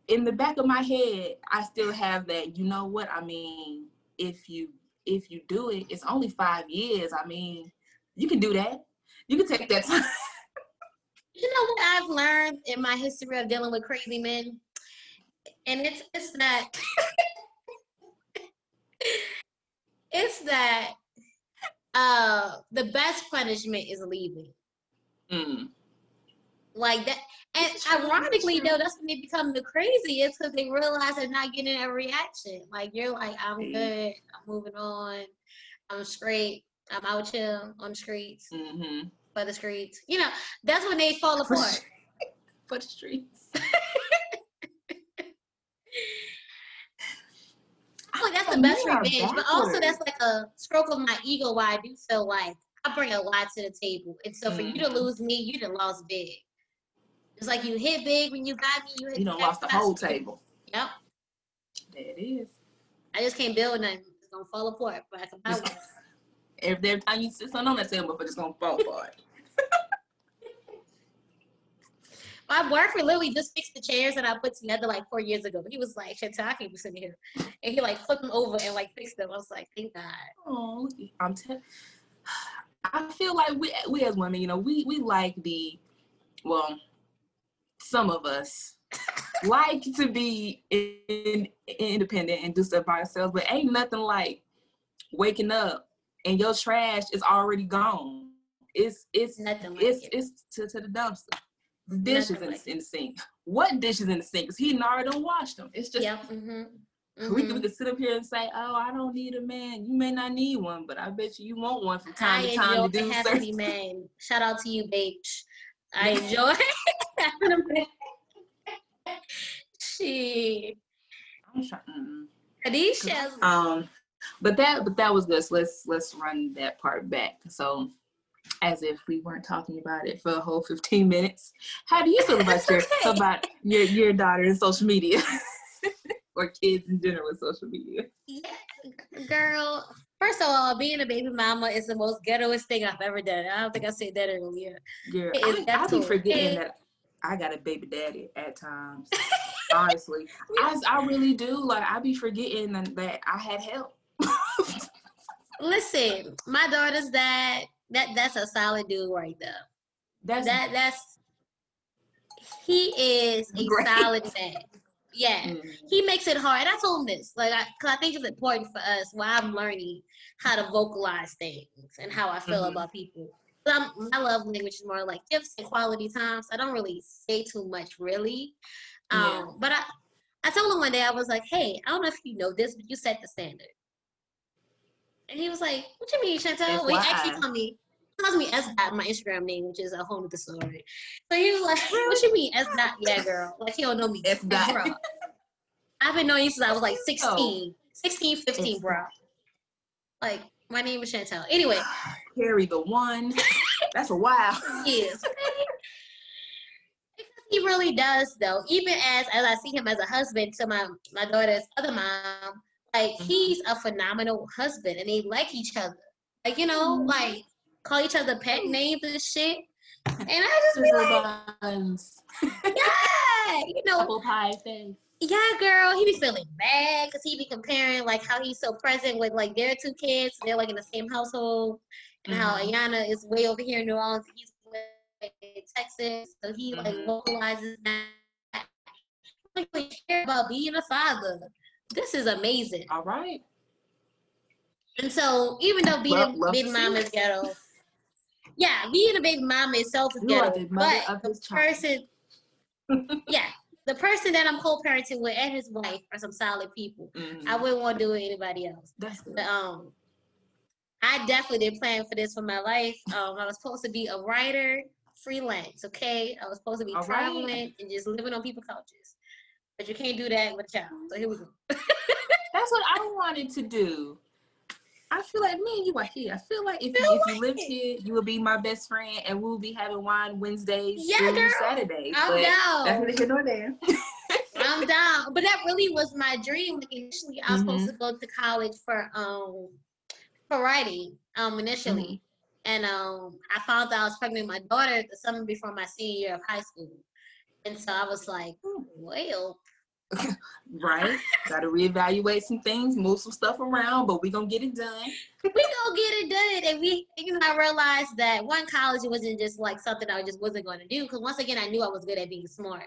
In the back of my head, I still have that. You know what? I mean, if you if you do it, it's only five years. I mean, you can do that. You can take that time. you know what I've learned in my history of dealing with crazy men? And it's it's that it's that uh the best punishment is leaving. Mm. Like that and ironically though, that's when they become the craziest because they realize they're not getting a reaction. Like you're like, I'm good, I'm moving on, I'm straight, I'm out chill on the streets. Mm-hmm. For the streets. You know, that's when they fall apart. For the streets. I feel like that's the best revenge, but also that's like a stroke of my ego Why I do feel like I bring a lot to the table. And so for mm. you to mm-hmm. lose me, you done lost big. It's like you hit big when you got me. You, hit you lost the whole table. Yep. There it is. I just can't build nothing. It's gonna fall apart. But I can buy one. Every time you sit something on that table, but it's gonna fall apart. My boyfriend literally just fixed the chairs that I put together like four years ago. He was like, Chantel, I can't be sitting here. And he like flipped them over and like fixed them. I was like, thank God. Oh, I'm telling I feel like we we as women, you know, we we like the well, some of us like to be in, independent and do stuff by ourselves, but ain't nothing like waking up and your trash is already gone. It's it's nothing like it's it. it's to, to the dumpster. The dishes in, like the, in the sink. What dishes in the sink? Because he already don't wash them. It's just yeah. Mm-hmm. Mm-hmm. We, could, we could sit up here and say, "Oh, I don't need a man. You may not need one, but I bet you you want one from time I to time to do certain." Man, shout out to you, Bates. I enjoy having a man. She. I'm trying. Kadisha. Um, but that but that was good. So let's let's run that part back. So as if we weren't talking about it for a whole 15 minutes. How do you feel about your okay. about your your daughter and social media? or kids in general with social media? Yeah, girl. First of all, being a baby mama is the most ghettoest thing I've ever done. I don't think I said that earlier. Yeah, I, I be forgetting that I got a baby daddy at times. Honestly, I, I really do. Like I be forgetting that I had help. Listen, my daughter's dad. That that's a solid dude right there. That's that that's he is a great. solid dad. Yeah, mm-hmm. he makes it hard. And I told him this, like, I, cause I think it's important for us while I'm learning how to vocalize things and how I feel mm-hmm. about people. I'm, my love language is more like gifts and quality times. I don't really say too much, really. Um, yeah. But I, I told him one day, I was like, hey, I don't know if you know this, but you set the standard. And he was like, what you mean, Chantel? Well, he actually told me, he calls me S dot my Instagram name, which is a whole other story. So he was like, what you mean S dot? Yeah, girl. Like, he don't know me. S dot. I've been knowing you since I was like 16, 16, 15, bro. Like, my name is Chantel. Anyway. Carry the one. That's a while. Yes. he really does though. Even as as I see him as a husband to my my daughter's other mom, like mm-hmm. he's a phenomenal husband and they like each other. Like, you know, mm-hmm. like call each other pet names and shit. And I just be like, yeah, you know, apple pie face. Yeah, girl, he be feeling bad because he be comparing like how he's so present with like their two kids. They're like in the same household, and mm-hmm. how Ayana is way over here in New Orleans. He's in Texas, so he like mm-hmm. localizes that. Like, we care about being a father. This is amazing. All right. And so, even though being a big mom is ghetto, yeah, being a big mom itself is ghetto, the but the person, yeah, the person that I'm co-parenting with and his wife are some solid people. Mm-hmm. I wouldn't want to do it with anybody else. That's good. But, um, I definitely did plan for this for my life. Um, I was supposed to be a writer, freelance. Okay, I was supposed to be All traveling right. and just living on people's couches, but you can't do that with a child. So here we go. That's what I wanted to do. I feel like me and you are here. I feel like if, feel you, if you lived here, you would be my best friend, and we'll be having wine Wednesdays yeah, through girl. Saturdays. I'm down. That's neither here nor there. I'm down. But that really was my dream. Like initially, I was mm-hmm. supposed to go to college for um for writing um initially, mm-hmm. and um I found out I was pregnant with my daughter the summer before my senior year of high school, and so I was like, well, right? Got to reevaluate some things, move some stuff around, but we gonna get it done. we gonna get it done, and we. You know, I realized that one college wasn't just like something I just wasn't going to do. Because once again, I knew I was good at being smart.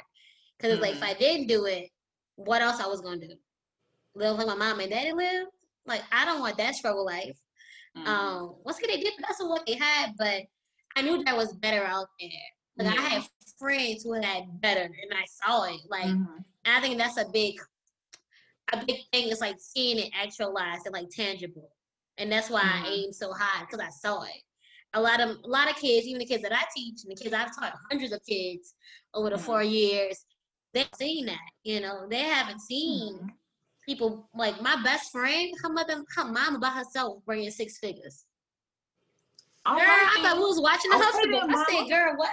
Because like if I mm-hmm. didn't do it, what else I was gonna do? Live like my mom and daddy lived. Like I don't want that struggle life. Mm-hmm. Um, once again, they did that's what they had, but I knew that was better out there. Like yeah. I had friends who had better, and I saw it. Like mm-hmm. And I think that's a big, a big thing is like seeing it actualized and like tangible. And that's why mm-hmm. I aim so high because I saw it. A lot of a lot of kids, even the kids that I teach and the kids I've taught hundreds of kids over the mm-hmm. four years, they've seen that. You know, they haven't seen mm-hmm. people like my best friend, her mother, her mom by herself bringing six figures. Girl, I thought we was watching the husband. I said, girl, what?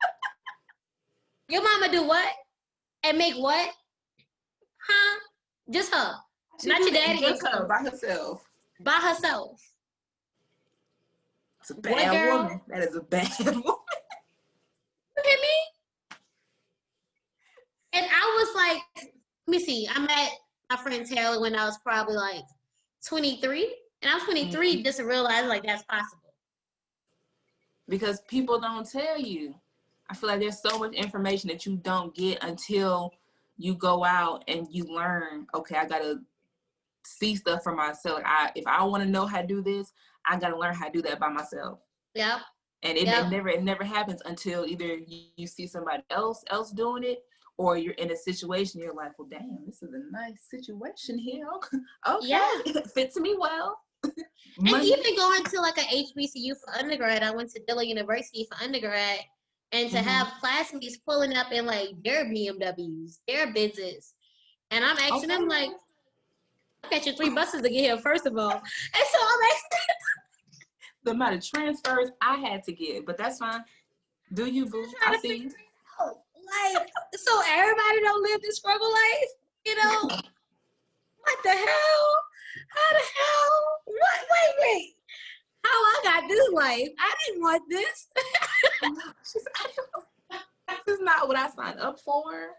Your mama do what? And make what? Huh? Just her. She Not your daddy. Just her by herself. By herself. It's a bad woman. That is a bad woman. Look at me. And I was like, let me see. I met my friend Taylor when I was probably like 23. And I was 23 mm-hmm. just to realize like that's possible. Because people don't tell you I feel like there's so much information that you don't get until you go out and you learn. Okay, I gotta see stuff for myself. I, if I want to know how to do this, I gotta learn how to do that by myself. Yeah. And it, yep. it never, it never happens until either you, you see somebody else else doing it, or you're in a situation you're like, well, damn, this is a nice situation here. okay, yeah. fits me well. and even going to like a HBCU for undergrad, I went to Dillard University for undergrad, and to mm-hmm. have classmates pulling up in like their BMWs, their Benzes, and I'm asking okay. them like, I got you three buses to get here, first of all, and so I'm asking. the amount of transfers I had to get, but that's fine. Do you, boo? I see you. Like, so everybody don't live the struggle life, you know? what the hell? How the hell? What? Wait, wait. How I got this life? I didn't want this. this is not what I signed up for.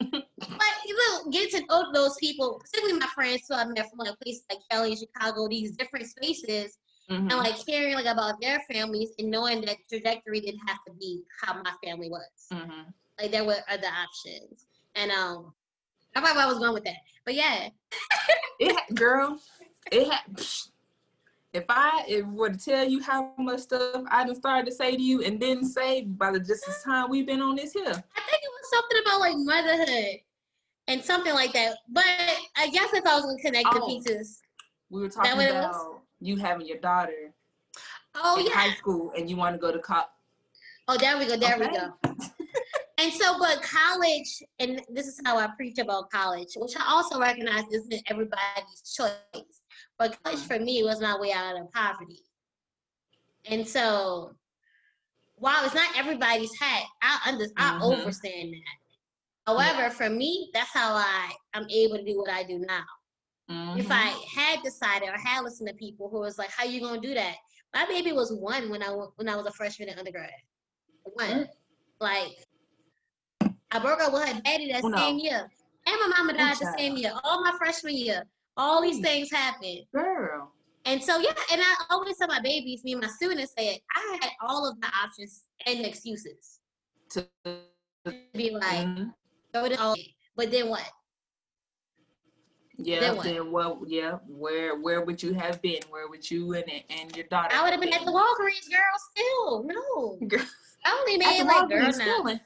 but you know, get to know those people, particularly my friends who I met from like places like Cali, Chicago, these different spaces, mm-hmm. and like hearing like about their families and knowing that trajectory didn't have to be how my family was. Mm-hmm. Like there were other options, and um, I thought I was going with that, but yeah, it girl, it had. If I if were to tell you how much stuff I done started to say to you and didn't say by the just as time we've been on this here. I think it was something about like motherhood and something like that. But I guess if I was gonna connect oh, the pieces. We were talking about you having your daughter oh, in yeah. high school and you want to go to college. Oh, there we go. There okay. we go. and so, but college, and this is how I preach about college, which I also recognize isn't everybody's choice. But college for me was my way out of poverty. And so, while it's not everybody's hat, I understand, mm-hmm. I that. However, yeah. for me, that's how I I'm able to do what I do now. Mm-hmm. If I had decided or had listened to people who was like, "How you gonna do that?" My baby was one when I when I was a freshman in undergrad. One, mm-hmm. like I broke up with her daddy that oh, same year, and my mama died the same year. All my freshman year, all these things happen. Girl. And so yeah, and I always tell my babies, me and my students said, I had all of the options and excuses to be like, mm-hmm. throw it all. But then what? Yeah, then what? then what? Yeah, where where would you have been? Where would you and and your daughter? I would have been, been at the Walgreens, girl. Still, no. Girl. I only made like girl now.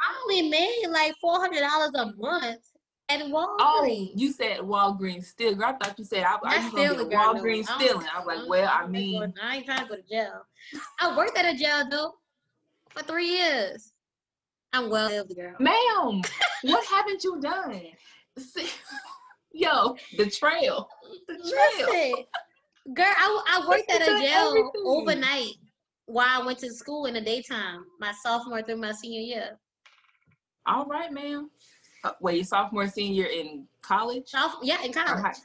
I only made like four hundred dollars a month at oh, Walgreens. Oh, you said Walgreens still. I thought you said I, I was going to Walgreens no. stealing. I was like, well, I mean, I ain't trying to go to jail. I worked at a jail though for three years. I'm well lived, girl. Ma'am, what haven't you done? See, Yo, the trail. The trail. Listen, girl, I, I worked at a jail everything. overnight while I went to school in the daytime, my sophomore through my senior year. All right, ma'am. Uh, wait, sophomore, senior in college? Soph- yeah, in college.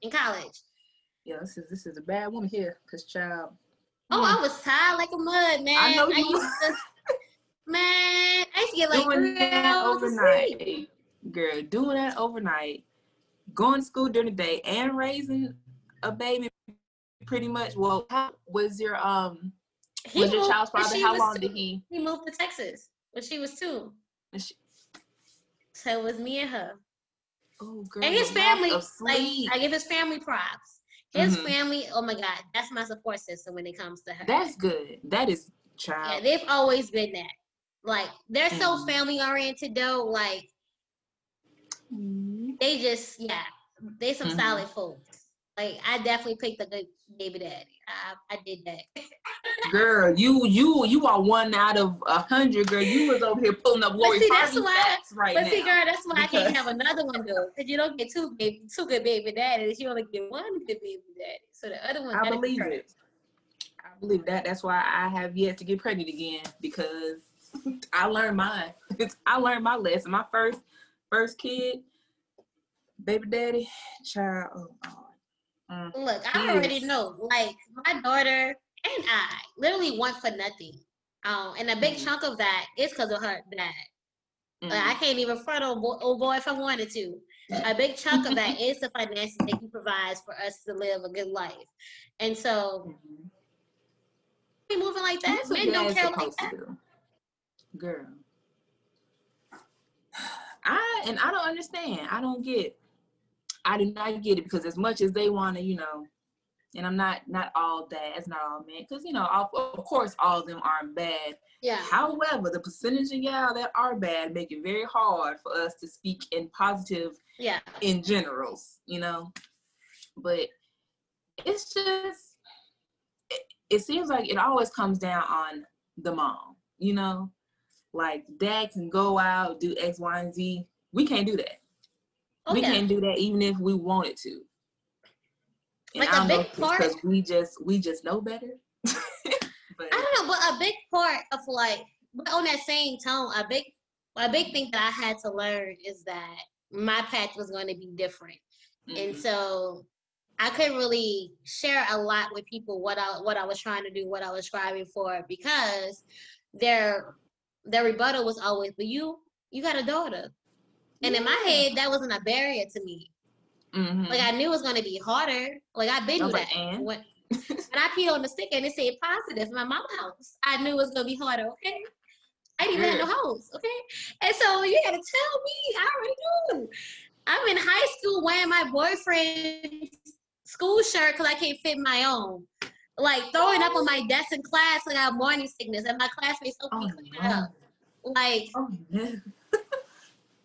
In college. Yeah, this is this is a bad woman here, cause child. Oh, I was tired like a mud, man. I know you. I used to, man, I used to get like doing that overnight, girl. Doing that overnight, going to school during the day, and raising a baby, pretty much. Well, how was your um? He was your child's father? How long two. did he? He moved to Texas when she was two. She, so it was me and her. Oh, girl. And his family, like I give his family props. His mm-hmm. family, oh my God, that's my support system when it comes to her. That's good. That is child. Yeah, they've always been that. Like they're mm-hmm. so family oriented though. Like mm-hmm. they just yeah, they some mm-hmm. solid folks. Like I definitely picked a good baby daddy. I, I did that. girl, you you you are one out of a hundred, girl. You was over here pulling up Lori see, that's why, right but now. see, girl, that's why because... I can't have another one though, because you don't get two baby, two good baby daddies. You only get one good baby daddy. So the other one. I believe it. I believe that. That's why I have yet to get pregnant again because I learned mine. I learned my lesson. My first first kid, baby daddy, child. Oh, oh Mm. Look, I already know. Like my daughter and I literally want for nothing. Um, and a big mm. chunk of that is because of her dad. Mm. Like, I mm. can't even front on boy, oh boy if I wanted to. A big chunk of that is the finances that he provides for us to live a good life. And so mm-hmm. moving like that. Men don't care like that. girl. I and I don't understand. I don't get. I do not get it because as much as they want to, you know, and I'm not not all dads, not all men, because you know, all, of course, all of them aren't bad. Yeah. However, the percentage of y'all that are bad make it very hard for us to speak in positive. Yeah. In generals, you know, but it's just it, it seems like it always comes down on the mom, you know, like dad can go out do X, Y, and Z. We can't do that. Oh, we yeah. can't do that even if we wanted to. And like a big part because we just we just know better. but, I don't know, but a big part of like but on that same tone, a big a big thing that I had to learn is that my path was going to be different. Mm-hmm. And so I couldn't really share a lot with people what I what I was trying to do, what I was striving for, because their their rebuttal was always, "But you you got a daughter," and yeah. in my head that wasn't a barrier to me. Mm-hmm. Like I knew it was going to be harder. Like I've been through that. Like, when, when I peed on the sticker and it said positive, my mom's house, I knew it was going to be harder. Okay. I didn't even have no house, okay? And so you gotta tell me, I already knew. I'm in high school wearing my boyfriend's school shirt because I can't fit my own. Like throwing up on my desk in class like I have morning sickness, and my classmates help me clean up. Like, oh,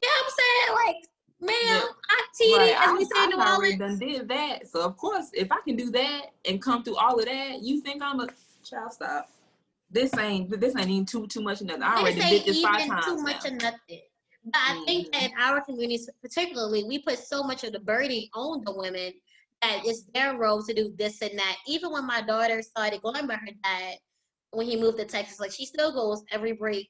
yeah. yeah, I'm saying like, man, yeah. I TD right. as we say in New Orleans. done did that, so of course, if I can do that and come through all of that, you think I'm a child? Stop. This ain't this ain't even too too much of nothing. I already did this five times. Too much now. of nothing. But I mm. think that in our communities, particularly, we put so much of the burden on the women that it's their role to do this and that. Even when my daughter started going by her dad when he moved to Texas, like she still goes every break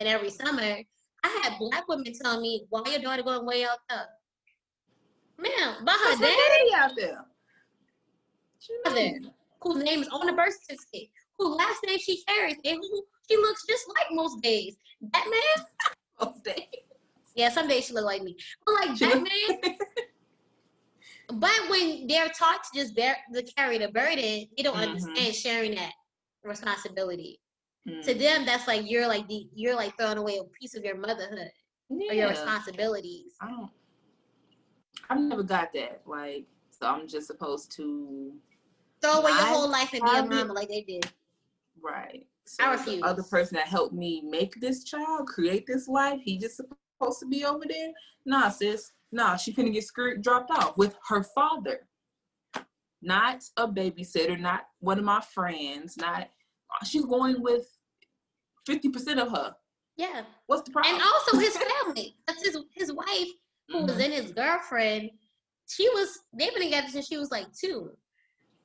and every summer. I had black women tell me, "Why your daughter going way out there?" Ma'am, but her daddy out there. Mother, whose name is on the birth certificate, whose last name she carries, and who she looks just like most days. That man. most days. Yeah, some days she look like me. But like that man. But when they're taught to just bear to carry the burden, they don't mm-hmm. understand sharing that responsibility. Mm-hmm. To them, that's like you're like the, you're like throwing away a piece of your motherhood yeah. or your responsibilities. I don't. I've never got that. Like, so I'm just supposed to throw away your whole life and be a mama like they did. Right. So I refuse. The other person that helped me make this child, create this life, he just supposed to be over there. Nah, sis nah, she finna get skirt dropped off with her father. Not a babysitter, not one of my friends, not she's going with 50% of her. Yeah. What's the problem? And also his family. That's his his wife, who mm-hmm. was in his girlfriend. She was they've been together since she was like two.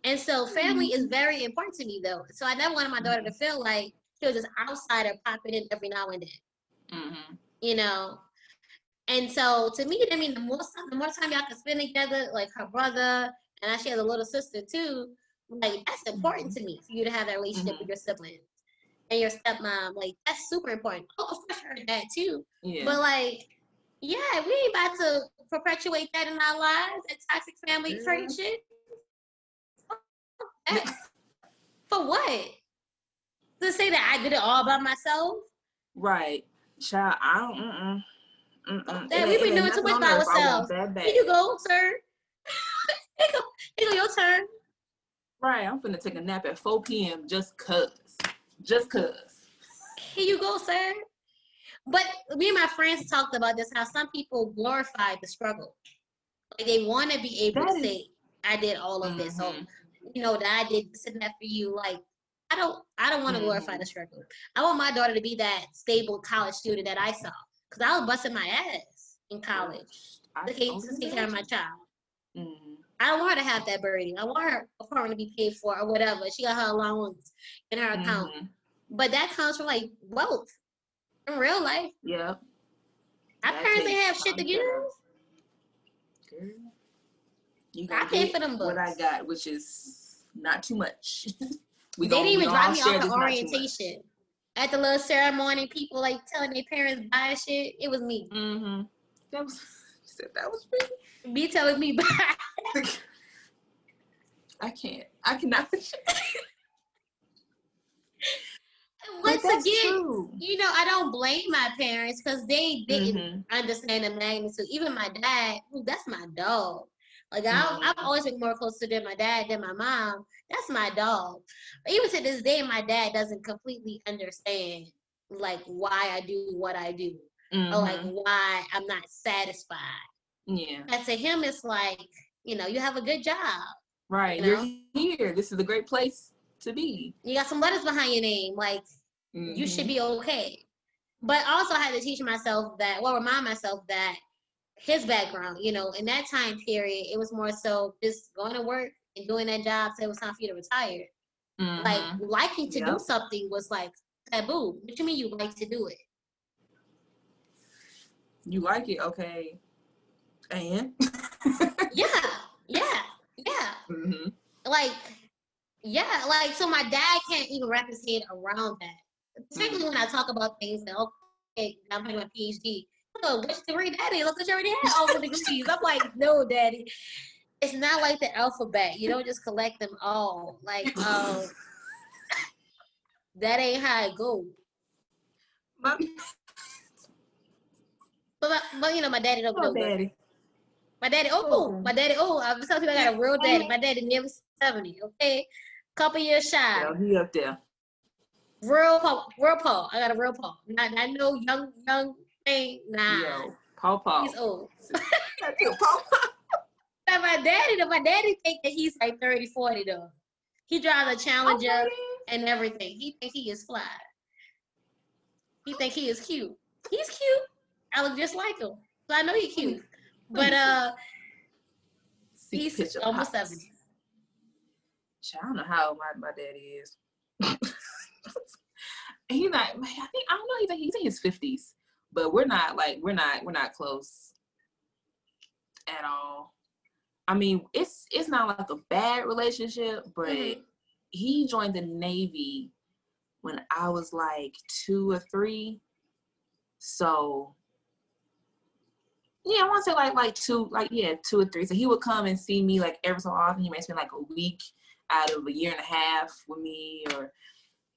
And so family mm-hmm. is very important to me though. So I never wanted my daughter to feel like she was this outsider popping in every now and then. Mm-hmm. You know, and so to me, I mean, the more the more time y'all can spend together, like her brother, and she has a little sister too. Like that's important mm-hmm. to me for you to have that relationship mm-hmm. with your siblings and your stepmom. Like that's super important. Oh, of course, her dad too. Yeah. But like, yeah, we ain't about to perpetuate that in our lives. That toxic family yeah. shit. for what? To say that I did it all by myself? Right, child. I don't. Mm-mm. Mm-mm. That we've been doing too much by ourselves. Here you go, sir. here, go, your turn. Right, I'm finna take a nap at 4 p.m. just cause. Just cause. Here you go, sir. But me and my friends talked about this how some people glorify the struggle. Like they want to be able that to is... say, I did all of mm-hmm. this. So, you know, that I did this and that for you. Like, I don't I don't want to mm-hmm. glorify the struggle. I want my daughter to be that stable college student that I saw because I was busting my ass in college I, to, take, to take care of my child. Mm-hmm. I don't want her to have that burden. I want her apartment to be paid for or whatever. She got her allowance in her account. Mm-hmm. But that comes from like wealth in real life. Yeah. My parents didn't have shit to give. Girl. You I pay for them books. What I got, which is not too much. we they didn't even drop me off the orientation at the little ceremony, people like telling their parents buy shit. It was me. Mm-hmm. That was said that was me. Me telling me buy. I can't. I cannot. Once again, true. you know, I don't blame my parents because they didn't mm-hmm. understand the magnitude. Even my dad, who that's my dog. Like mm-hmm. I, I've always been more closer to my dad than my mom. That's my dog. But even to this day, my dad doesn't completely understand like why I do what I do, mm-hmm. or like mm-hmm. why I'm not satisfied. Yeah. And to him, it's like you know, you have a good job. Right. You are here. This is a great place to be. You got some letters behind your name. Like mm-hmm. you should mm-hmm. be okay. But also I had to teach myself that, well, remind myself that his background, you know, in that time period, it was more so just going to work and doing that job so it was time for you to retire. Mm-hmm. Like liking to yep. do something was like taboo. What you mean you like to do it? You like it, okay. And yeah, yeah, yeah. Mm-hmm. Like, yeah, like so my dad can't even wrap his head around that. Especially mm-hmm. when I talk about things that okay, I'm doing my PhD. Oh, which degree, daddy? Look at you already had all the degrees. I'm like, no, daddy. It's not like the alphabet. You don't just collect them all. Like, um, that ain't how it goes. But, but, but you know, my daddy don't oh, know. Daddy. My daddy, oh, oh, my daddy, oh, I'm telling you, I got a real daddy. My daddy nearly 70, okay? Couple years shy. Yeah, he up there. Real Paul, real Paul. I got a real Paul. Not, not no young, young thing. Nah. Yo, Paul Paul. He's old. Paul Paul. my daddy, though, my daddy think that he's like 30, 40 though. He drives a Challenger okay. and everything. He think he is fly. He think he is cute. He's cute. I look just like him. So I know he's cute. But uh See he's almost pops. 70. I don't know how old my, my daddy is. he's not I think I don't know, he's like he's in his fifties. But we're not like we're not we're not close at all. I mean, it's it's not like a bad relationship, but mm-hmm. he joined the Navy when I was like two or three. So yeah, I want to say like like two, like yeah, two or three. So he would come and see me like every so often. He might spend like a week out of a year and a half with me, or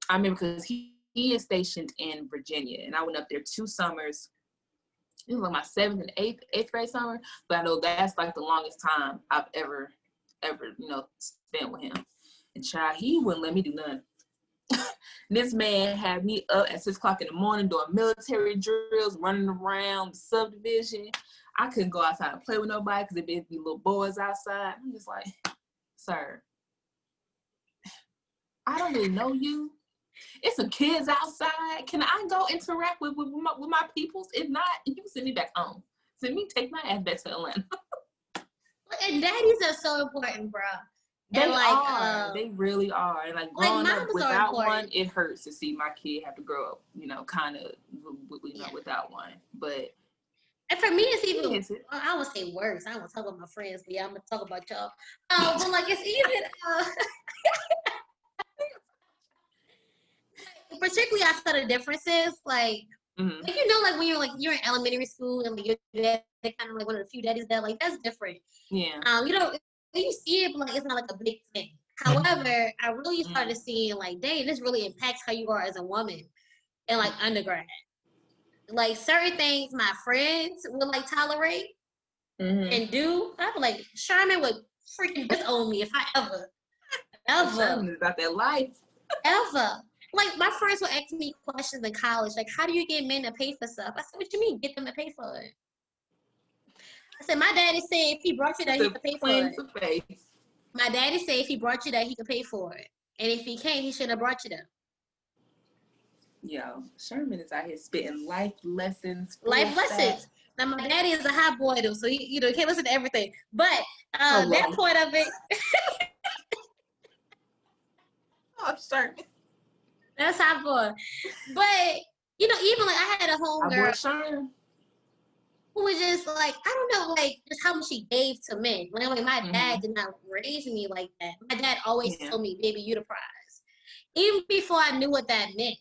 I remember because he he is stationed in Virginia, and I went up there two summers. It was like my seventh and eighth eighth grade summer, but I know that's like the longest time I've ever ever you know spent with him. And child, he wouldn't let me do nothing. this man had me up at six o'clock in the morning doing military drills, running around the subdivision. I couldn't go outside and play with nobody because there'd be little boys outside. I'm just like, sir, I don't really know you. It's some kids outside. Can I go interact with with my, with my peoples? If not, you can send me back home. Send me take my ass back to Atlanta. and daddies are so important, bro. They and like, are. Uh, they really are. And like growing like up without one, it hurts to see my kid have to grow up, you know, kind of, you know, yeah. without one. But and for me, it's even it? I would say worse. I don't talk about my friends, but yeah, I'm gonna talk about y'all. Um, but like it's even uh, particularly I saw the differences. Like, mm-hmm. like, you know, like when you're like you're in elementary school and like your dad kind of like one of the few daddies that like that's different. Yeah. Um, you know, you see it, but like it's not like a big thing. However, I really started mm-hmm. seeing like, dang, this really impacts how you are as a woman in like undergrad. Like certain things my friends would like tolerate mm-hmm. and do. I'd be like, Sherman would freaking disown me if I ever, ever about that life. ever. Like my friends would ask me questions in college, like, how do you get men to pay for stuff? I said, what you mean, get them to pay for it? I said, my daddy said if he brought you that, he could pay for it. My daddy said if he brought you that, he could pay for it. And if he can't, he should have brought you that. Yo, Sherman is out here spitting life lessons. Life lessons. Now my daddy is a hot boy though, so he, you know, he can't listen to everything. But uh, oh, that point of it. oh, Sherman. That's hot boy. But you know, even like I had a homegirl who was just like, I don't know, like just how much she gave to men. Like, like my mm-hmm. dad did not raise me like that. My dad always yeah. told me, baby, you the prize. Even before I knew what that meant.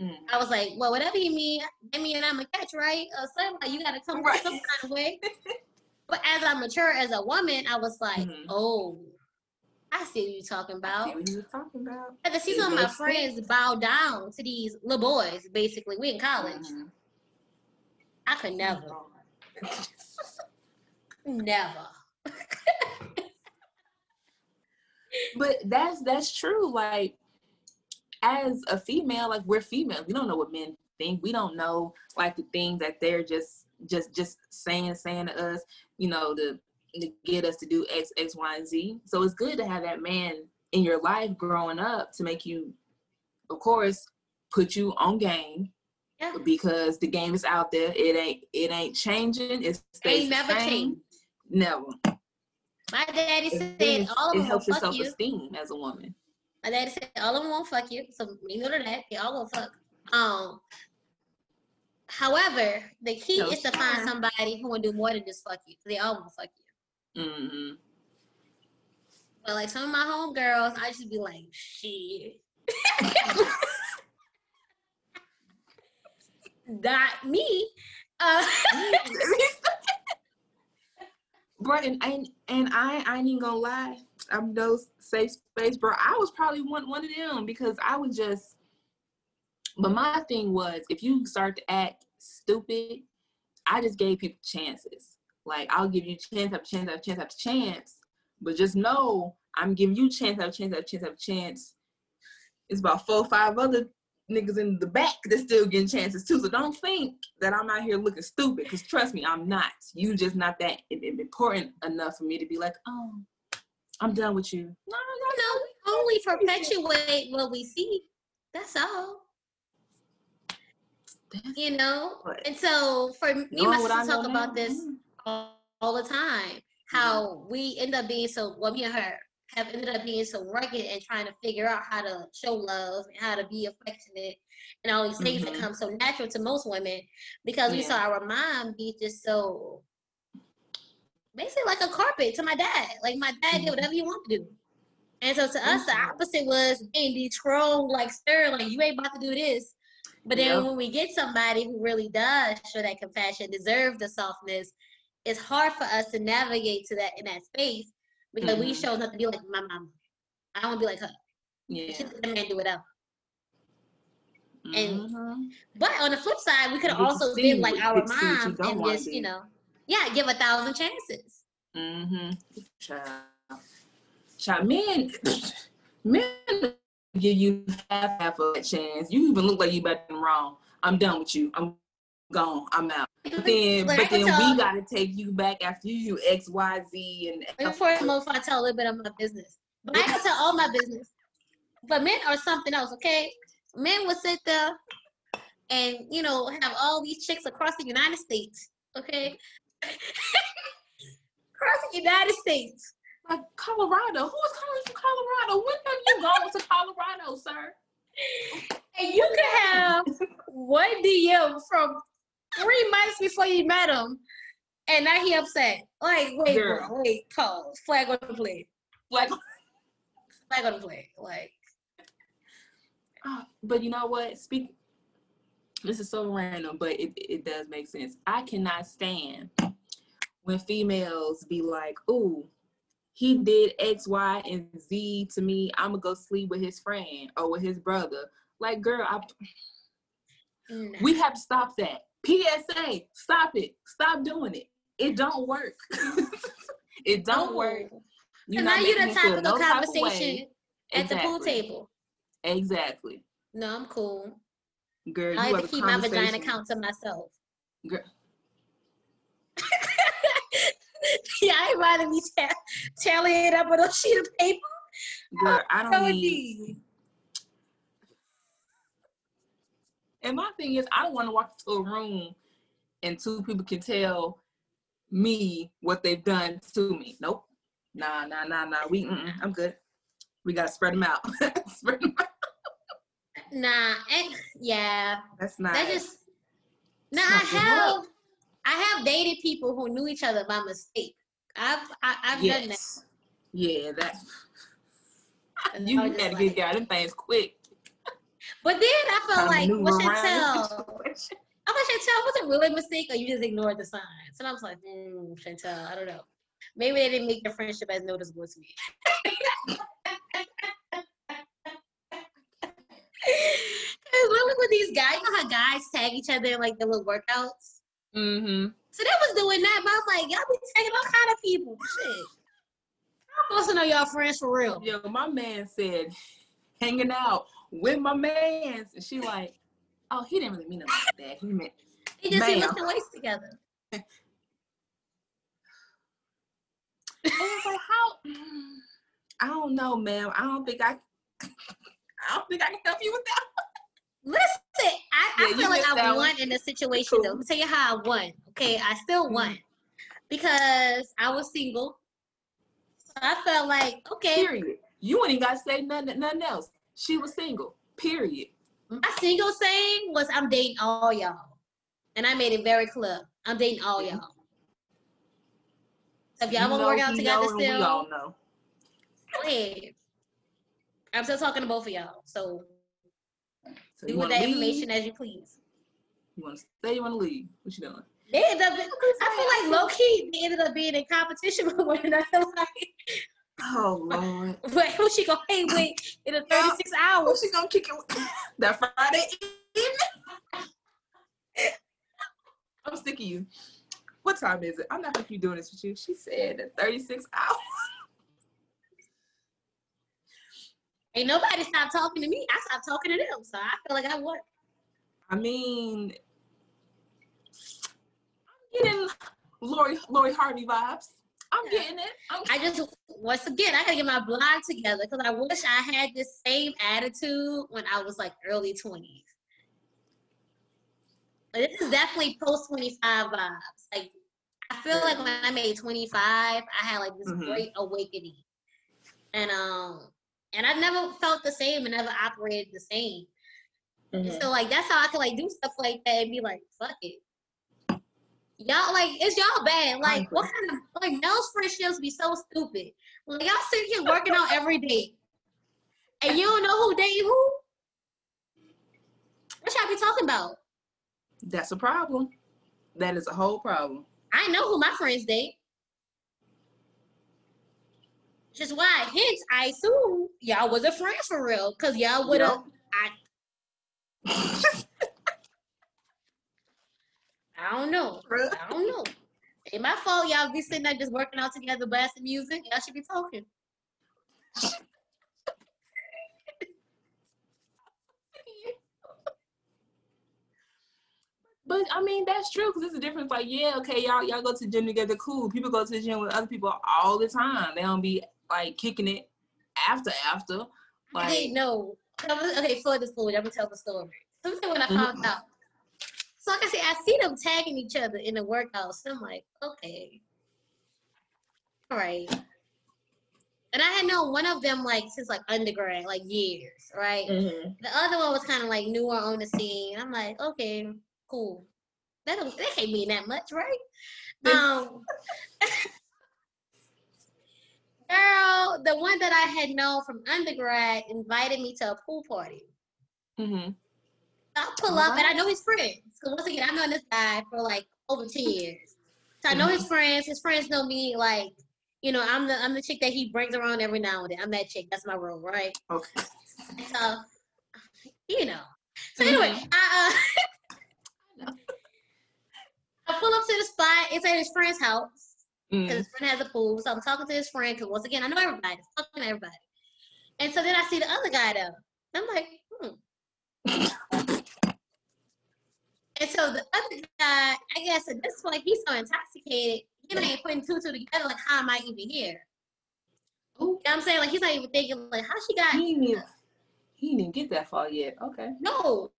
Mm. I was like, well, whatever you mean, I mean, I'm a catch, right? Uh, so like, you got to come right. some kind of way. but as I mature as a woman, I was like, mm-hmm. oh, I see what you're talking about. I see what you talking about. I had see some of my friends sense. bow down to these little boys, basically. We in college. Mm-hmm. I could never. never. but that's that's true. Like as a female, like we're female. We don't know what men think. We don't know like the things that they're just just just saying saying to us, you know, to to get us to do X, X, Y, and Z. So it's good to have that man in your life growing up to make you, of course, put you on game. Yeah. Because the game is out there. It ain't it ain't changing. It stays ain't never changed. Never. My daddy said all of them it helps your self esteem as a woman. My daddy said all of them won't fuck you. So you know that they all will fuck. Um. However, the key no, is to find somebody who will do more than just fuck you. They all will fuck you. Mm-hmm. But like some of my homegirls, I just be like, shit. Not me. Uh, bro, and, and and I I ain't even gonna lie. I'm no safe space, bro. I was probably one one of them because I was just. But my thing was, if you start to act stupid, I just gave people chances. Like I'll give you chance after chance after chance after chance, but just know I'm giving you chance after chance after chance after chance. It's about four or five other niggas in the back that's still getting chances too. So don't think that I'm out here looking stupid, because trust me, I'm not. You just not that important enough for me to be like, oh, I'm done with you. No, no, no. We only perpetuate what we see. That's all. That's you know, and so for me, my sister talk about this mm-hmm. All, all, the time. How yeah. we end up being so well, me and her have ended up being so rugged and trying to figure out how to show love and how to be affectionate and all these things mm-hmm. that come so natural to most women because yeah. we saw our mom be just so basically like a carpet to my dad. Like my dad mm-hmm. did whatever you want to do. And so to mm-hmm. us, the mm-hmm. opposite was being dethroned, like Sterling, you ain't about to do this. But then yep. when we get somebody who really does show that compassion, deserve the softness, it's hard for us to navigate to that in that space because mm-hmm. we chose not to be like my mom. I don't want to be like her. Yeah. She let the man do whatever. And mm-hmm. but on the flip side, we could have also been like our mom and just you know, yeah, give a thousand chances. Mm-hmm. Child, child, men, men give you half half of a chance. You even look like you better than wrong. I'm done with you. I'm gone. I'm out. But then, but then we gotta take you back after you do X, Y, Z, and. Before I move, I tell a little bit of my business, but I can tell all my business. But men are something else, okay? Men will sit there and you know have all these chicks across the United States, okay? across the United States like Colorado. Who is calling from Colorado? When have you gone to Colorado, sir? And you could have one DM from three months before you met him, and now he upset. Like, wait, Girl. wait, pause. Flag on the play. Flag. Flag on the play. Like. Uh, but you know what? Speak. This is so random, but it, it does make sense. I cannot stand when females be like, "Ooh, he did X, Y, and Z to me. I'm gonna go sleep with his friend or with his brother. Like, girl, I, mm. we have to stop that. PSA, stop it. Stop doing it. It don't work. it don't oh. work. You're so now you're the type of no conversation at exactly. the pool table. Exactly. No, I'm cool. Girl, I have to keep my vagina count to myself. Girl, yeah, I ain't rather be t- tallying it up with a sheet of paper. Girl, I don't need. And my thing is, I don't want to walk into a room and two people can tell me what they've done to me. Nope. Nah, nah, nah, nah. We, mm, mm, I'm good. We gotta spread them out. spread them out. Nah, and, yeah. That's not. That just. Nah, I have. I have dated people who knew each other by mistake. I've I, have i have yes. done that. Yeah, that. you had to get got them things quick. But then I felt like, what should tell? I'm like, Chantel, was it really a mistake or you just ignored the signs? And I was like, hmm, Chantel, I don't know. Maybe they didn't make their friendship as noticeable to me. Really with these guys, you know how guys tag each other in like the little workouts? Mm-hmm. So they was doing that, but I was like, y'all be tagging all kind of people. Shit. I'm supposed to know y'all friends for real. Yo, my man said hanging out with my mans. And she like, oh, he didn't really mean it like that. He meant He just see lifting weights together. and it's like how I don't know, man. I don't think I I don't think I can help you with that. Listen, I, yeah, I feel like I won one. in the situation cool. though. Let me tell you how I won. Okay, I still won mm-hmm. because I was single. So I felt like okay. Period. You ain't got to say nothing, nothing else. She was single. Period. My single saying was, "I'm dating all y'all," and I made it very clear. I'm dating all y'all. So if y'all want to work out together still, we all know. Go ahead. I'm still talking to both of y'all. So, so do with that leave? information as you please. You want to stay? You want to leave? What you doing? They end up. I feel like low key they ended up being in competition with one another. Like, oh lord. Wait, who's she gonna hang with in the 36 hours? Who's she gonna kick it that Friday evening? I'm sick of you. What time is it? I'm not gonna keep doing this with you. She said 36 hours. Ain't nobody stopped talking to me. I stopped talking to them. So I feel like I won. I mean, I'm getting Lori Lori Harvey vibes. I'm getting it. I'm I just once again I gotta get my blog together because I wish I had this same attitude when I was like early twenties. But this is definitely post twenty five vibes. Like I feel like when I made twenty five, I had like this mm-hmm. great awakening, and um, and I've never felt the same and never operated the same. Mm-hmm. So like that's how I could like do stuff like that and be like, fuck it. Y'all like it's y'all bad. Like what kind of like those friendships be so stupid. Like y'all sitting here working out every day. And you don't know who dating who? What y'all be talking about? That's a problem. That is a whole problem. I know who my friends date. Which is why, hence, I assume y'all was a friend for real, cause y'all would have. Yep. I. I don't know. I don't know. Ain't my fault. Y'all be sitting there just working out together, blasting music. Y'all should be talking. But I mean that's true because it's a difference. Like yeah, okay, y'all y'all go to the gym together, cool. People go to the gym with other people all the time. They don't be like kicking it after after. Like, hey, no. Okay, for the story, I'm gonna tell the story. Something when I mm-hmm. found out. So like I said, I see them tagging each other in the workouts. So I'm like, okay, all right. And I had known one of them like since like undergrad, like years, right? Mm-hmm. The other one was kind of like newer on the scene. I'm like, okay, cool. That don't, that can't mean that much, right? Um, girl, the one that I had known from undergrad invited me to a pool party. Mm-hmm. I pull up and I know his friends. Cause once again, I've known this guy for like over 10 years. So I know his mm-hmm. friends. His friends know me like, you know, I'm the I'm the chick that he brings around every now and then. I'm that chick. That's my role, right? Okay. So you know. So anyway, mm-hmm. I uh I pull up to the spot. It's at his friend's house because mm. his friend has a pool. So I'm talking to his friend because once again, I know everybody. To everybody. And so then I see the other guy though. I'm like, hmm. And so the other guy, I guess at this point, he's so intoxicated, he ain't putting two two together. Like, how am I even here? You know what I'm saying? Like, he's not even thinking, like, how she got. He didn't, even, he didn't get that far yet. Okay. No.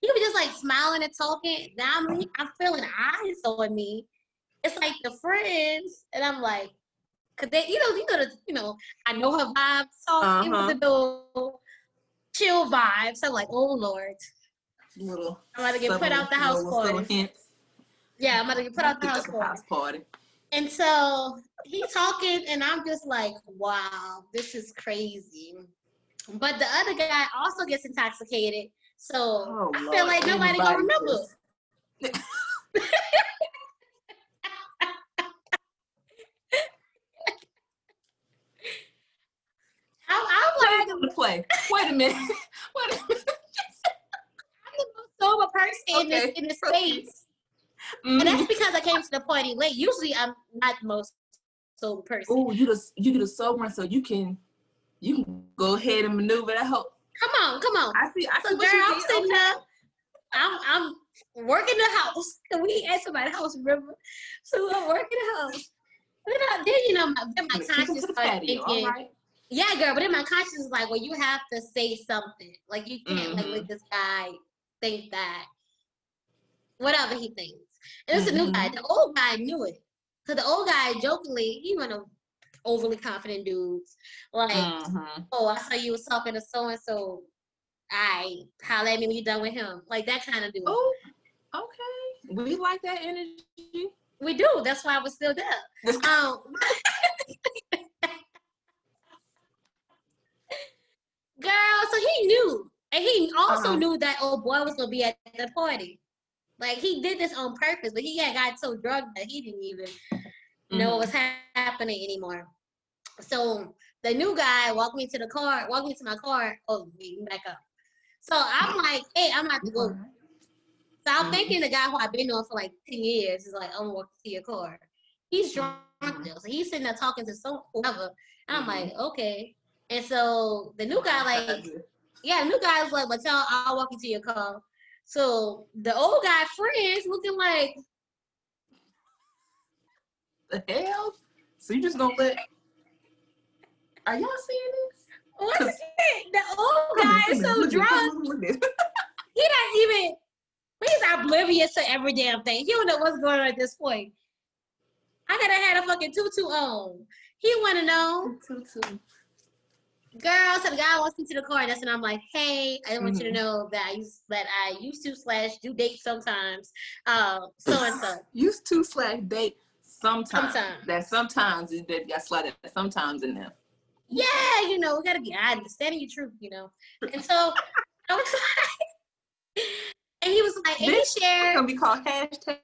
He was just like smiling and talking. Now I'm, I'm feeling eyes on me. It's like the friends, and I'm like, cause they, you know, you know, you know, I know her vibes, so uh-huh. it was a little chill vibes. So I'm like, oh Lord little. I'm about to get put out the house party. Yeah, I'm about to get put out the house party. house party. And so he's talking, and I'm just like, wow, this is crazy. But the other guy also gets intoxicated, so oh, I Lord, feel like nobody gonna remember. I'm, I'm like, play. Wait a minute. Wait a minute. In okay. this in the space. Mm-hmm. And that's because I came to the party late. Usually I'm not the most sober person. Oh, you just you get a sober one so you can you can go ahead and maneuver that whole Come on, come on. I see I see so, girl, I'm sitting okay. up. I'm I'm working the house. Can we at somebody's house, remember? So I'm working the house. Then, I, then you know, my, then my conscience started thinking, yeah, girl. But then my conscience is like, well, you have to say something. Like you can't mm-hmm. like let this guy think that whatever he thinks. And it's mm-hmm. a new guy. Mm-hmm. The old guy knew it. Cause the old guy jokingly, he went a overly confident dudes. Like, mm-hmm. oh, I saw you was talking to so and so. I holler at me when you done with him. Like that kind of dude. Oh, okay. We like that energy. We do. That's why I was still there. um, girl, so he knew. And he also uh-huh. knew that old boy was gonna be at the party. Like he did this on purpose, but he had got so drugged that he didn't even mm-hmm. know what was ha- happening anymore. So the new guy walked me to the car, walked me to my car. Oh, wait, back up. So I'm like, hey, I'm about to go. So I'm mm-hmm. thinking the guy who I've been on for like 10 years is like, I'm gonna walk to your car. He's drunk mm-hmm. So he's sitting there talking to some whoever. I'm like, mm-hmm. okay. And so the new guy, like, yeah, new guy's like, but tell I'll walk you to your car. So the old guy friends looking like the hell? So you just gonna let are y'all seeing this? What is it? The old guy is so drunk. he not even he's oblivious to every damn thing. He don't know what's going on at this point. I gotta had a fucking tutu on. He wanna know. Tutu girl, so the guy wants me to the car, and that's when I'm like, hey, I want mm-hmm. you to mm-hmm. know that I used that I used to slash do date sometimes. Uh, so and so. used to slash date sometimes. Sometimes. That sometimes is that got slotted sometimes in there. Yeah, you know, we gotta be honest, standing your truth, you know. And so I was like, and he was like, this he shared. gonna be called hashtag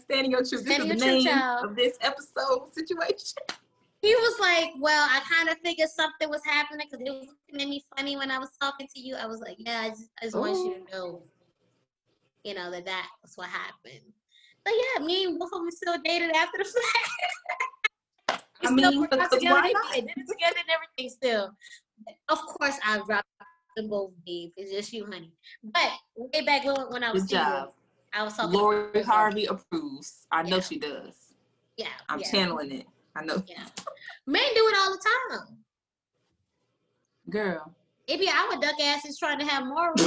standing your truth. Standing this is the name child. of this episode situation he was like, "Well, I kind of figured something was happening because it was looking at me funny when I was talking to you." I was like, "Yeah, I just, I just want you to oh. know, you know, that that was what happened." But yeah, me and Wolf we still dated after the fact. I mean, still together, did it together and everything still. Of course, I dropped them both, babe. It's just you, honey. But way back when I was Good. I was talking. Lori Harvey approves. I know she does. Yeah, I'm yeah. channeling it. I know. Yeah. Men do it all the time. Girl. It be our duck asses trying to have more.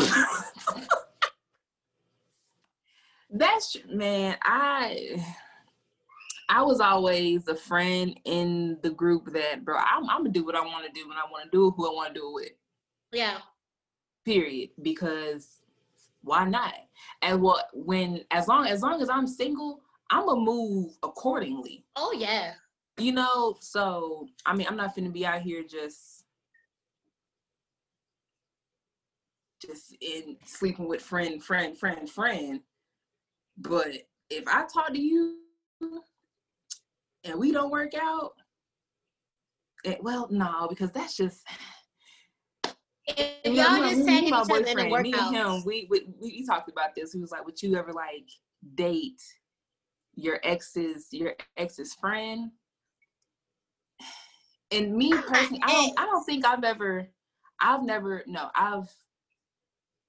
That's man, I I was always a friend in the group that, bro, I'm, I'm gonna do what I want to do when I want to do who I want to do it with. Yeah. Period. Because why not? And what when as long as long as I'm single, I'm gonna move accordingly. Oh yeah you know, so I mean, I'm not gonna be out here just just in sleeping with friend, friend, friend, friend. But if I talk to you and we don't work out, it, well, no, because that's just. If y'all just tagging each other in the Me and him, we, we we talked about this. He was like, "Would you ever like date your ex's your ex's friend?" And me personally, I don't I don't think I've ever I've never no, I've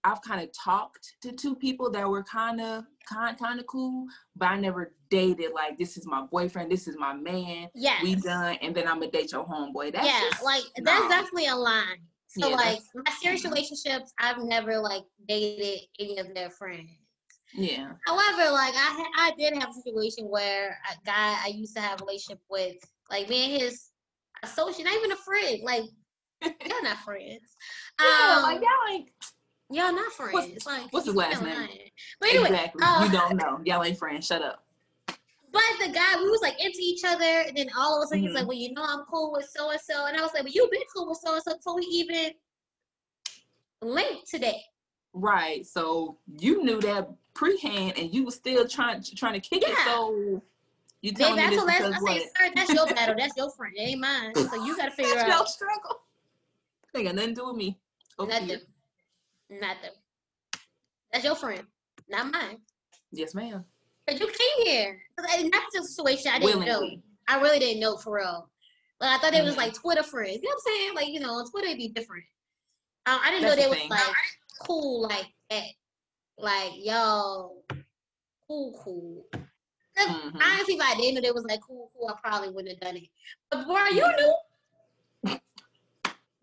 I've kind of talked to two people that were kind of kind kind of cool, but I never dated like this is my boyfriend, this is my man. Yeah, we done, and then I'm gonna date your homeboy. That's yeah, just, like that's definitely a line. So yeah, like my serious mm-hmm. relationships, I've never like dated any of their friends. Yeah. However, like I ha- I did have a situation where a guy I used to have a relationship with, like me and his associate, not even a friend. Like y'all not friends. Um, like y'all ain't. Y'all not friends. What's, like what's his last name? Lying. But anyway, exactly. Uh, you don't know. Y'all ain't friends. Shut up. But the guy, we was like into each other, and then all of a sudden mm-hmm. he's like, "Well, you know, I'm cool with so and so," and I was like, "Well, you've been cool with so and so before we even linked today." Right. So you knew that pre-hand, and you was still trying trying to kick yeah. it. So you tell me this because I what? Say, sir, that's your battle. That's your friend. It ain't mine. So you got to figure that's out. Your struggle. Ain't got nothing to do with me. Okay. Nothing. Nothing. That's your friend. not mine. Yes, ma'am. But you came here. In that situation, I didn't Willingly. know. I really didn't know for real. Like I thought it was mm-hmm. like Twitter friends. You know what I'm saying? Like you know, on Twitter it'd be different. Um, I didn't That's know they was like cool like that. Like yo, cool, cool. Mm-hmm. Honestly, if I didn't know they was like cool, cool, I probably wouldn't have done it. But boy, you knew.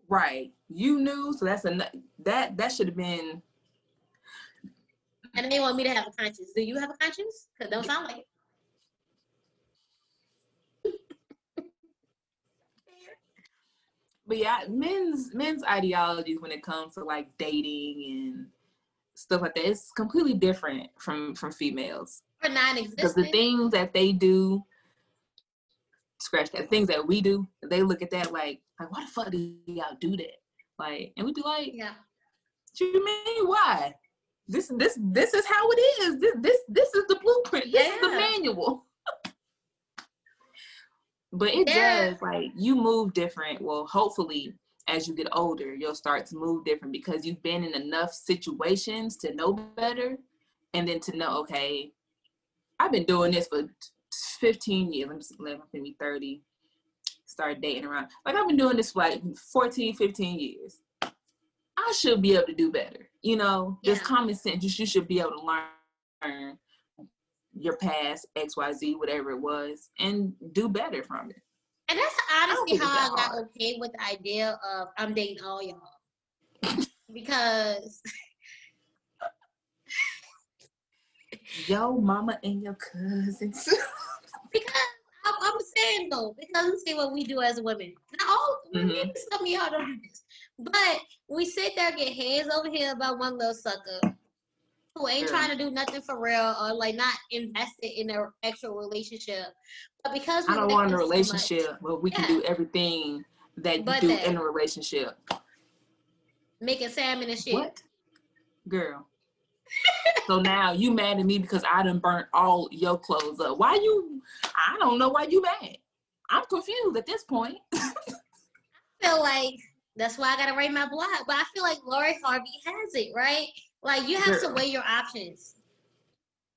Right, you knew. So that's a that that should have been. And they want me to have a conscience. Do you have a conscience? Cause don't sound like it. but yeah, men's men's ideologies when it comes to like dating and stuff like that, it's completely different from from females. Non-existent. Because the things that they do, scratch that. Things that we do, they look at that like, like why the fuck do y'all do that? Like, and we'd be like, yeah. What you mean why? This this this is how it is. This this this is the blueprint. This yeah. is the manual. But it yeah. does like you move different. Well, hopefully as you get older, you'll start to move different because you've been in enough situations to know better and then to know, okay, I've been doing this for 15 years. I'm just 11, maybe 30. Start dating around. Like I've been doing this for like 14, 15 years. I should be able to do better. You know, yeah. just common sense. You, you should be able to learn your past XYZ, whatever it was, and do better from it. And that's honestly how I got hard. okay with the idea of I'm dating all y'all. because yo mama and your cousins. because I'm, I'm, saying though, because I'm saying what we do as women. Now, all mm-hmm. some of y'all don't do this, but we sit there get hands over here about one little sucker who ain't trying to do nothing for real or like not invested in their actual relationship. But because I don't want a relationship where we yeah. can do everything that but you do that. in a relationship. Making salmon and shit. What? Girl. so now you mad at me because I done burnt all your clothes up. Why you I don't know why you mad. I'm confused at this point. I feel like that's why I gotta write my blog. But I feel like Lori Harvey has it, right? Like you have to weigh your options.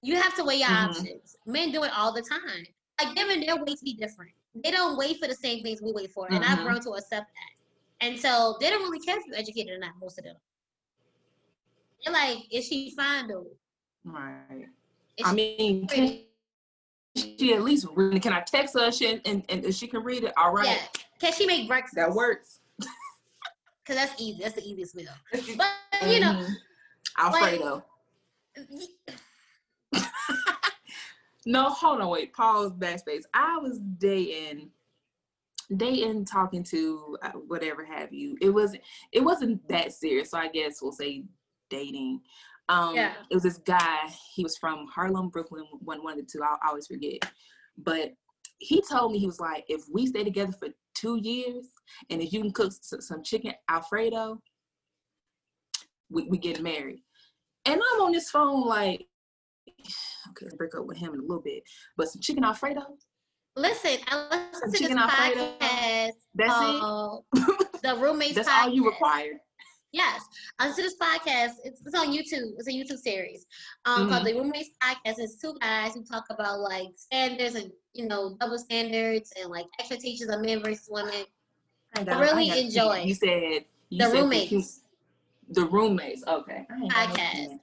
You have to weigh your mm-hmm. options. Men do it all the time. Like them and their ways be different. They don't wait for the same things we wait for, and mm-hmm. I've grown to accept that. And so they don't really care if you're educated or not. Most of them. They're like, is she fine though? Right. Is I mean, can she at least read? Can I text her and, and, and she can read it? All right. Yeah. Can she make breakfast? That works. Cause that's easy. That's the easiest meal. But you know, mm-hmm. Alfredo. Like, no, hold on, wait. Pause. Backspace. I was dating, dating, talking to uh, whatever have you. It was it wasn't that serious. So I guess we'll say dating. Um, yeah. It was this guy. He was from Harlem, Brooklyn. One, one of the two. I'll always forget. But he told me he was like, if we stay together for two years, and if you can cook some chicken Alfredo, we, we get married. And I'm on this phone like, okay, break up with him in a little bit. But some chicken Alfredo. Listen, I listen to chicken this Alfredo. podcast. That's uh, it. the roommates. That's podcast. all you require. Yes, I listen to this podcast. It's, it's on YouTube. It's a YouTube series um, mm-hmm. called the Roommates Podcast. It's two guys who talk about like standards and you know double standards and like expectations of men versus women. I, I really I enjoy. You said you the said roommates. The roommates, okay. Podcast.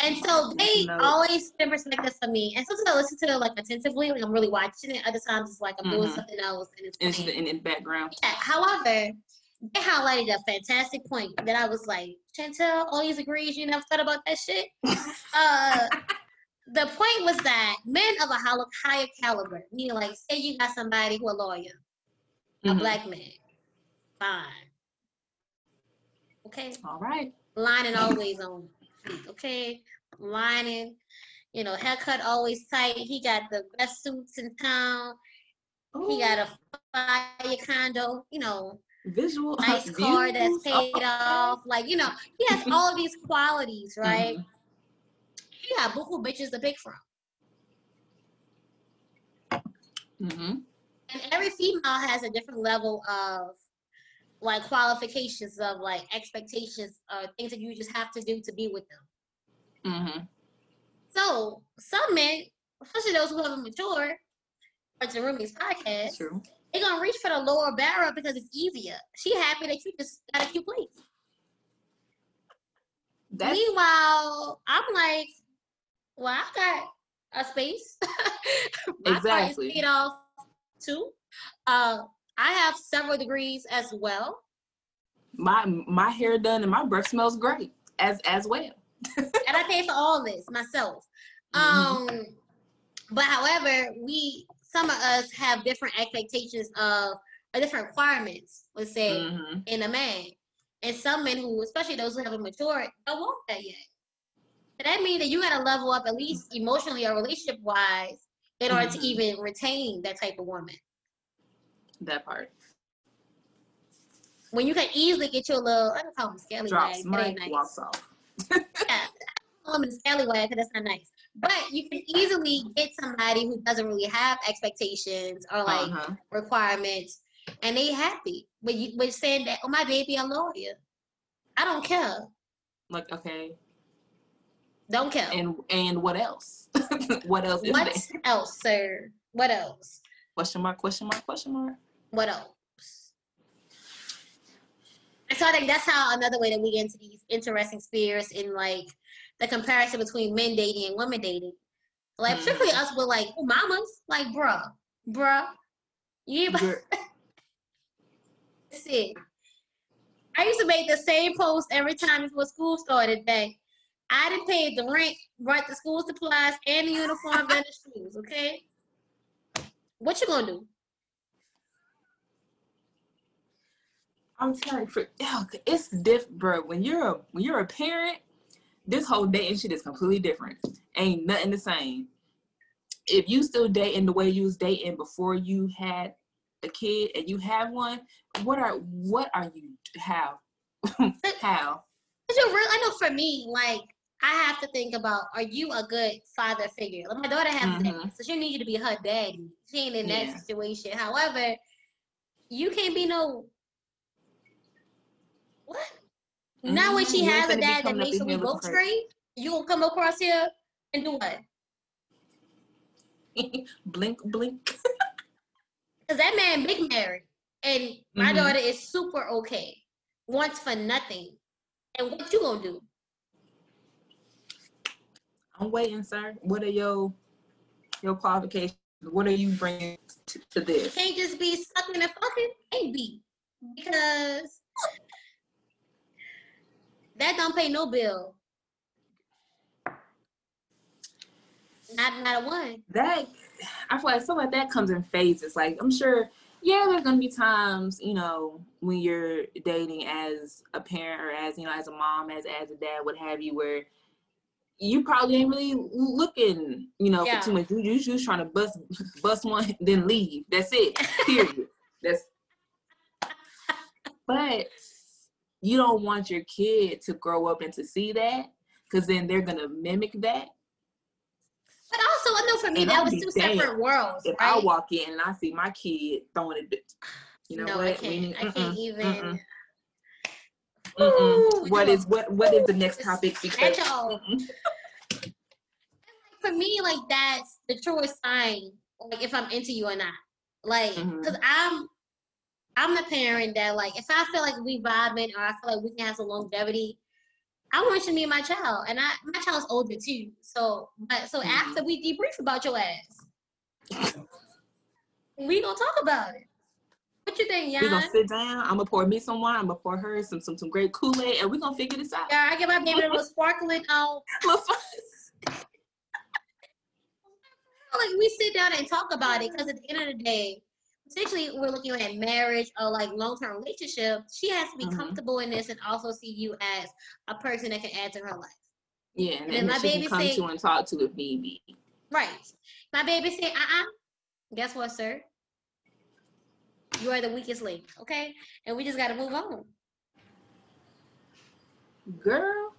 And so they always spend perspectives for me. And sometimes I listen to it like attentively, like I'm really watching it. Other times it's like I'm mm-hmm. doing something else and it's in, the background. Yeah. However, they highlighted a fantastic point that I was like, Chantel, all these agrees, you never thought about that shit. uh, the point was that men of a higher caliber, meaning like say you got somebody who a lawyer, mm-hmm. a black man, fine Okay. All right. Lining always on. Okay. Lining. You know, haircut always tight. He got the best suits in town. Ooh. He got a fire condo. You know, visual nice car that's paid oh. off. Like you know, he has all of these qualities, right? Mm-hmm. He got buku bitches to pick from. Mm-hmm. And every female has a different level of like qualifications of like expectations uh things that you just have to do to be with them mm-hmm. So some men, especially those who haven't matured, watch the Roommates podcast, True. They're gonna reach for the lower barrel because it's easier. She happy that you just got a cute place. That's... Meanwhile, I'm like, well, I got a space. exactly. Paid off too. Uh, I have several degrees as well. My my hair done and my breath smells great as as well. and I pay for all this myself. Mm-hmm. Um, but however, we some of us have different expectations of or different requirements, let's say, mm-hmm. in a man. And some men who, especially those who haven't matured, don't want that yet. So that means that you gotta level up at least emotionally or relationship wise in order mm-hmm. to even retain that type of woman. That part. When you can easily get you a little, I don't call them scallywag. Drops mic, nice. walks off. yeah, I call them a scallywag because that's not nice. But you can easily get somebody who doesn't really have expectations or like uh-huh. requirements, and they happy. But you, but saying that, oh my baby, a lawyer. I don't care. Like okay. Don't care. And and what else? what else? what else, sir? What else? Question mark? Question mark? Question mark? What else? And so I think that's how another way that we get into these interesting spheres in like the comparison between men dating and women dating. Like mm. particularly us with like mamas, like bruh, bruh. You see. I used to make the same post every time before school started that I didn't pay the rent, brought the school supplies and the uniform and the shoes, okay? What you gonna do? I'm telling you, for, it's different, bro. When you're a when you're a parent, this whole dating shit is completely different. Ain't nothing the same. If you still dating the way you was dating before you had a kid and you have one, what are what are you how how? Cause you're real. I know for me, like I have to think about: Are you a good father figure? Like my daughter has mm-hmm. that, so she needs you to be her daddy. She ain't in yeah. that situation. However, you can't be no what? Mm-hmm. Now when she has a dad that makes sure we both straight, you gonna come across here and do what? blink, blink. Cause that man big married, and my mm-hmm. daughter is super okay, wants for nothing. And what you gonna do? I'm waiting, sir. What are your your qualifications? What are you bringing to, to this? You can't just be sucking and fucking. Can't be because that don't pay no bill. Not not a one. That I feel like some of that comes in phases. Like I'm sure, yeah, there's gonna be times, you know, when you're dating as a parent or as you know, as a mom, as as a dad, what have you, where you probably ain't really looking, you know, yeah. for too much. You, you just trying to bust bust one, then leave. That's it. Period. That's. But you don't want your kid to grow up and to see that, because then they're gonna mimic that. But also, I know for me and that I'll was two separate worlds. If right? I walk in and I see my kid throwing it, you know no, what? I can't. I can't even. Mm-mm. Ooh, what is what? What is the next topic? Because for me, like that's the truest sign, like if I'm into you or not. Like, mm-hmm. cause I'm, I'm the parent that like if I feel like we vibing or I feel like we can have some longevity, I want you to meet my child, and I my child's older too. So, but so mm-hmm. after we debrief about your ass, we gonna talk about it. What you think, Jan? We gonna sit down. I'm gonna pour me some wine. I'm gonna pour her some some some great Kool Aid, and we gonna figure this out. Yeah, I get my baby a little sparkling out. like we sit down and talk about it because at the end of the day, essentially we're looking at marriage or like long-term relationship. She has to be mm-hmm. comfortable in this and also see you as a person that can add to her life. Yeah, and, and then my baby come say, to and talk to if need be. Right. My baby say, uh-uh. Guess what, sir? You are the weakest link, okay? And we just gotta move on. Girl,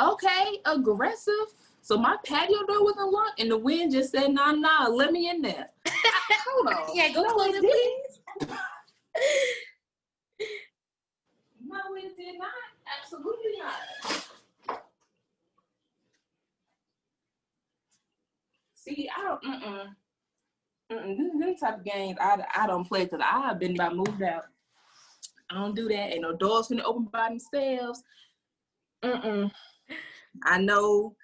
okay, aggressive. So my patio door was unlocked and the wind just said, nah, nah, let me in there. Hold on. Yeah, go close it, please. no, it did not. Absolutely not. See, I don't. Mm-mm. Mm-mm. Them type of games, I, I don't play because I have been about moved out. I don't do that. Ain't no doors gonna open by themselves. Mm-mm. I know,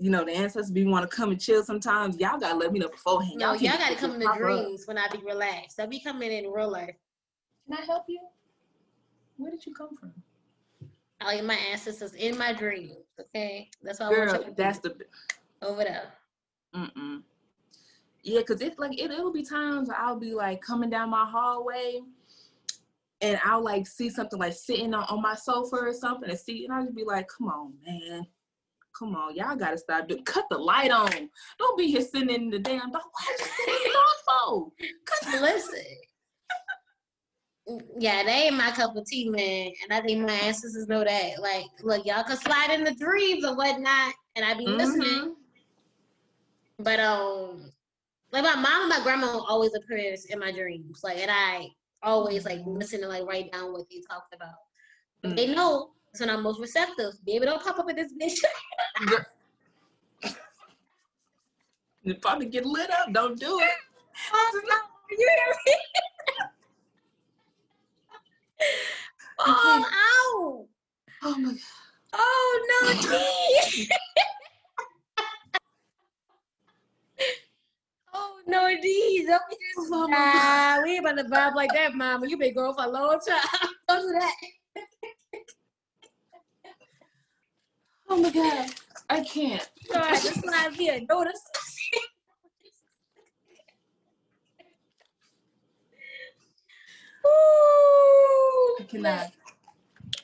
you know, the ancestors be want to come and chill sometimes. Y'all gotta let me know beforehand. No, y'all, y'all gotta come in the dreams up. when I be relaxed. I be coming in real life. Can I help you? Where did you come from? I like my ancestors in my dreams. Okay, that's why Girl, that's the over there. Mm-mm. Yeah, cause it's like it, it'll be times I'll be like coming down my hallway and I'll like see something like sitting on, on my sofa or something and see, and I'll just be like, come on, man. Come on, y'all gotta stop doing cut the light on. Don't be here sitting in the damn dog. Why you sitting on for? Listen. Yeah, they ain't my cup of tea, man. And I think my ancestors know that. Like, look, y'all can slide in the dreams or whatnot, and I be mm-hmm. listening. But um, like my mom and my grandma always appears in my dreams. Like, and I always like listen and like write down what they talked about. Mm. They know it's when I'm most receptive. Baby, don't pop up in this bitch. you probably get lit up. Don't do it. Oh, no. You hear me? oh, ow. Oh my god. Oh no, D. oh no D's. Don't be oh, just, oh, nah, we ain't about to vibe like that, mama. You been going for a long time. Don't do that. Oh my god, I can't. All right, this might be a notice. Ooh, I cannot.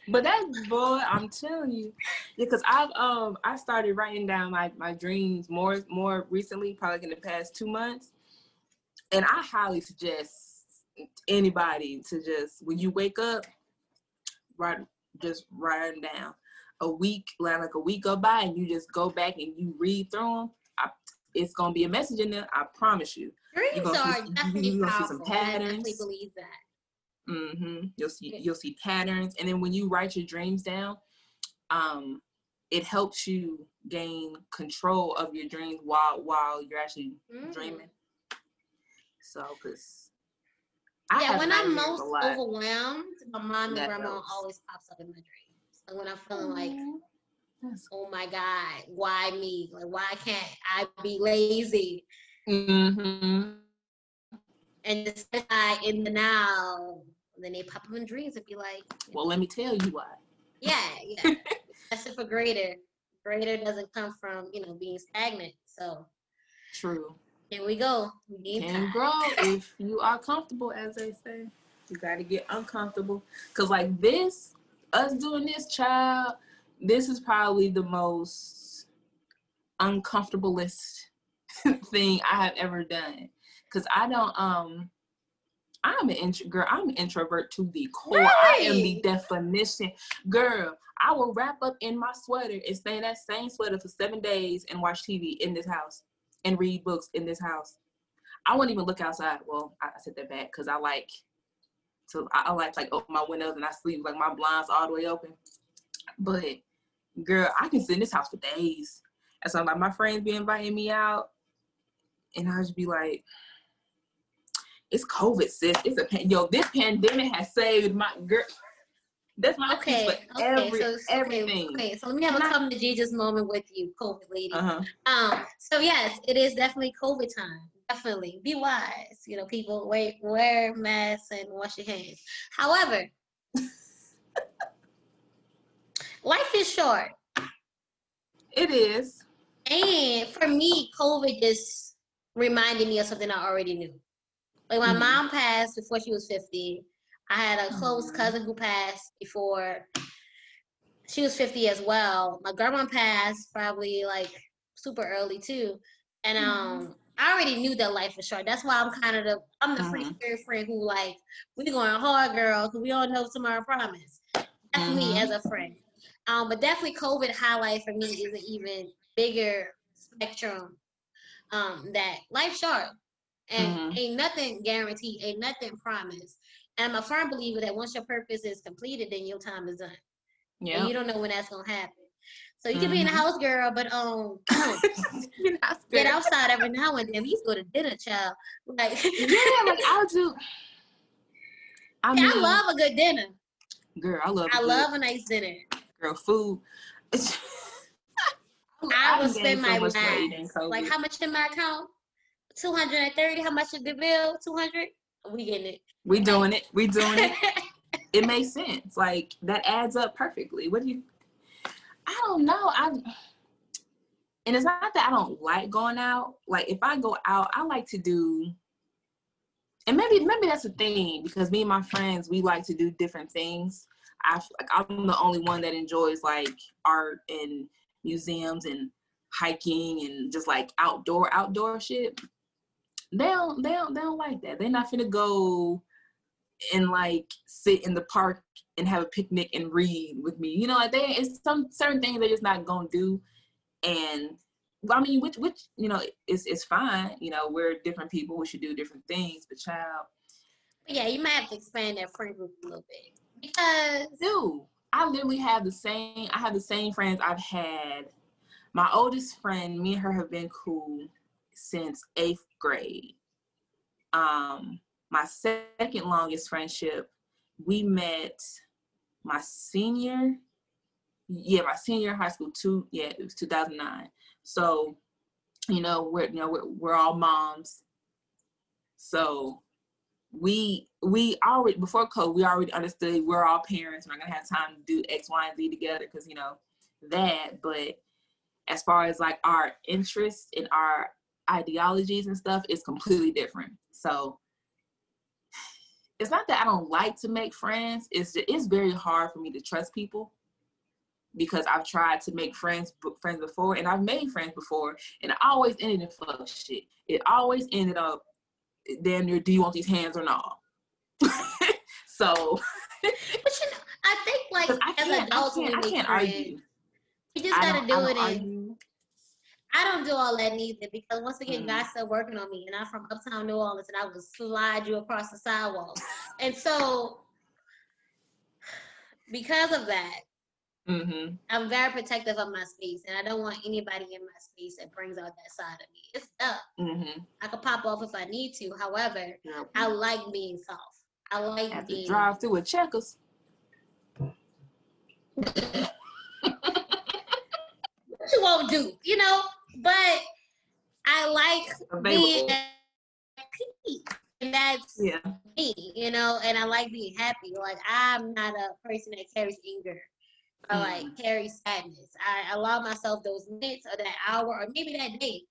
But that boy, I'm telling you, because I've um I started writing down my my dreams more more recently, probably in the past two months, and I highly suggest anybody to just when you wake up, write just write them down. A week, like, like a week go by, and you just go back and you read through them. I, it's gonna be a message in there. I promise you. Dreams are see, definitely you, powerful. See some patterns. I definitely believe that. Mm-hmm. You'll see you'll see patterns, and then when you write your dreams down, um, it helps you gain control of your dreams while while you're actually mm. dreaming. So, cause yeah, when I'm most overwhelmed, my mom and grandma always pops up in my dreams. When I'm feeling like, oh my god, why me? Like why can't I be lazy? Mm-hmm. And just I in the now, then they pop up in dreams and be like, well, let me tell you why. Yeah, yeah. That's it for greater. Greater doesn't come from you know being stagnant. So true. Here we go. We can grow if you are comfortable, as they say. You got to get uncomfortable. Because, like this, us doing this, child, this is probably the most uncomfortablest thing I have ever done. Because I don't, um, I'm an intro girl. I'm an introvert to the core. I am the definition, girl. I will wrap up in my sweater and stay in that same sweater for seven days and watch TV in this house and read books in this house. I wouldn't even look outside. Well, I said that back because I like to I like like open my windows and I sleep like my blinds all the way open. But girl, I can sit in this house for days. And so like my friends be inviting me out, and I just be like, "It's COVID, sis. It's a yo. This pandemic has saved my girl." That's my okay. okay. Every, so, everything. Okay, so let me have a come to Jesus moment with you, COVID lady. Uh-huh. Um. So yes, it is definitely COVID time. Definitely be wise. You know, people wear wear masks and wash your hands. However, life is short. It is. And for me, COVID just reminded me of something I already knew. Like my mm-hmm. mom passed before she was 50. I had a close cousin who passed before she was 50 as well. My grandma passed probably like super early too. And mm-hmm. um I already knew that life was short. That's why I'm kind of the I'm the free mm-hmm. spirit friend who like we going hard, girl, because we all know tomorrow promise. That's mm-hmm. me as a friend. Um, but definitely COVID highlight for me is an even bigger spectrum. Um, that life short, and mm-hmm. ain't nothing guaranteed, ain't nothing promised. And I'm a firm believer that once your purpose is completed, then your time is done. Yeah. And you don't know when that's gonna happen. So you can mm-hmm. be in the mm-hmm. house, girl, but um, get outside every now and then. We used to go to dinner, child. Like yeah, like I'll do. I, mean, I love a good dinner. Girl, I love. I love a nice dinner. Girl, food. I will spend my life. Like how much in my account? Two hundred and thirty. How much is the bill? Two hundred. We getting it. We doing it. We doing it. it makes sense. Like that adds up perfectly. What do you? I don't know. I and it's not that I don't like going out. Like if I go out, I like to do and maybe maybe that's a thing because me and my friends we like to do different things. I like I'm the only one that enjoys like art and museums and hiking and just like outdoor outdoor shit. They don't they don't they don't like that. They're not gonna go and like sit in the park and have a picnic and read with me. You know, like they it's some certain things they're just not gonna do. And I mean, which which you know is is fine. You know, we're different people. We should do different things. But child, yeah, you might have to expand that friend group a little bit because dude, I literally have the same. I have the same friends I've had. My oldest friend, me and her have been cool since eighth grade. Um, my second longest friendship, we met my senior, yeah, my senior high school. Two, yeah, it was 2009. So, you know, we're you know we're, we're all moms. So we we already before COVID, we already understood we're all parents. We're not gonna have time to do X, Y, and Z together because you know that. But as far as like our interests and our ideologies and stuff, is completely different. So it's not that I don't like to make friends. It's just, it's very hard for me to trust people because I've tried to make friends friends before and I've made friends before and it always ended in fuck shit. It always ended up damn near do you want these hands or not? so But you know, I think like as adults I can't, I can't argue. You just gotta do it in I don't do all that neither because once again, mm. God's still working on me, and I'm from uptown New Orleans, and I will slide you across the sidewalk. and so, because of that, mm-hmm. I'm very protective of my space, and I don't want anybody in my space that brings out that side of me. It's up. Mm-hmm. I could pop off if I need to. However, I like being soft. I like Have being to drive through with checkers. what you won't do, you know? But I like being happy. And that's yeah. me, you know, and I like being happy. Like I'm not a person that carries anger or mm. like carries sadness. I allow myself those minutes or that hour or maybe that day.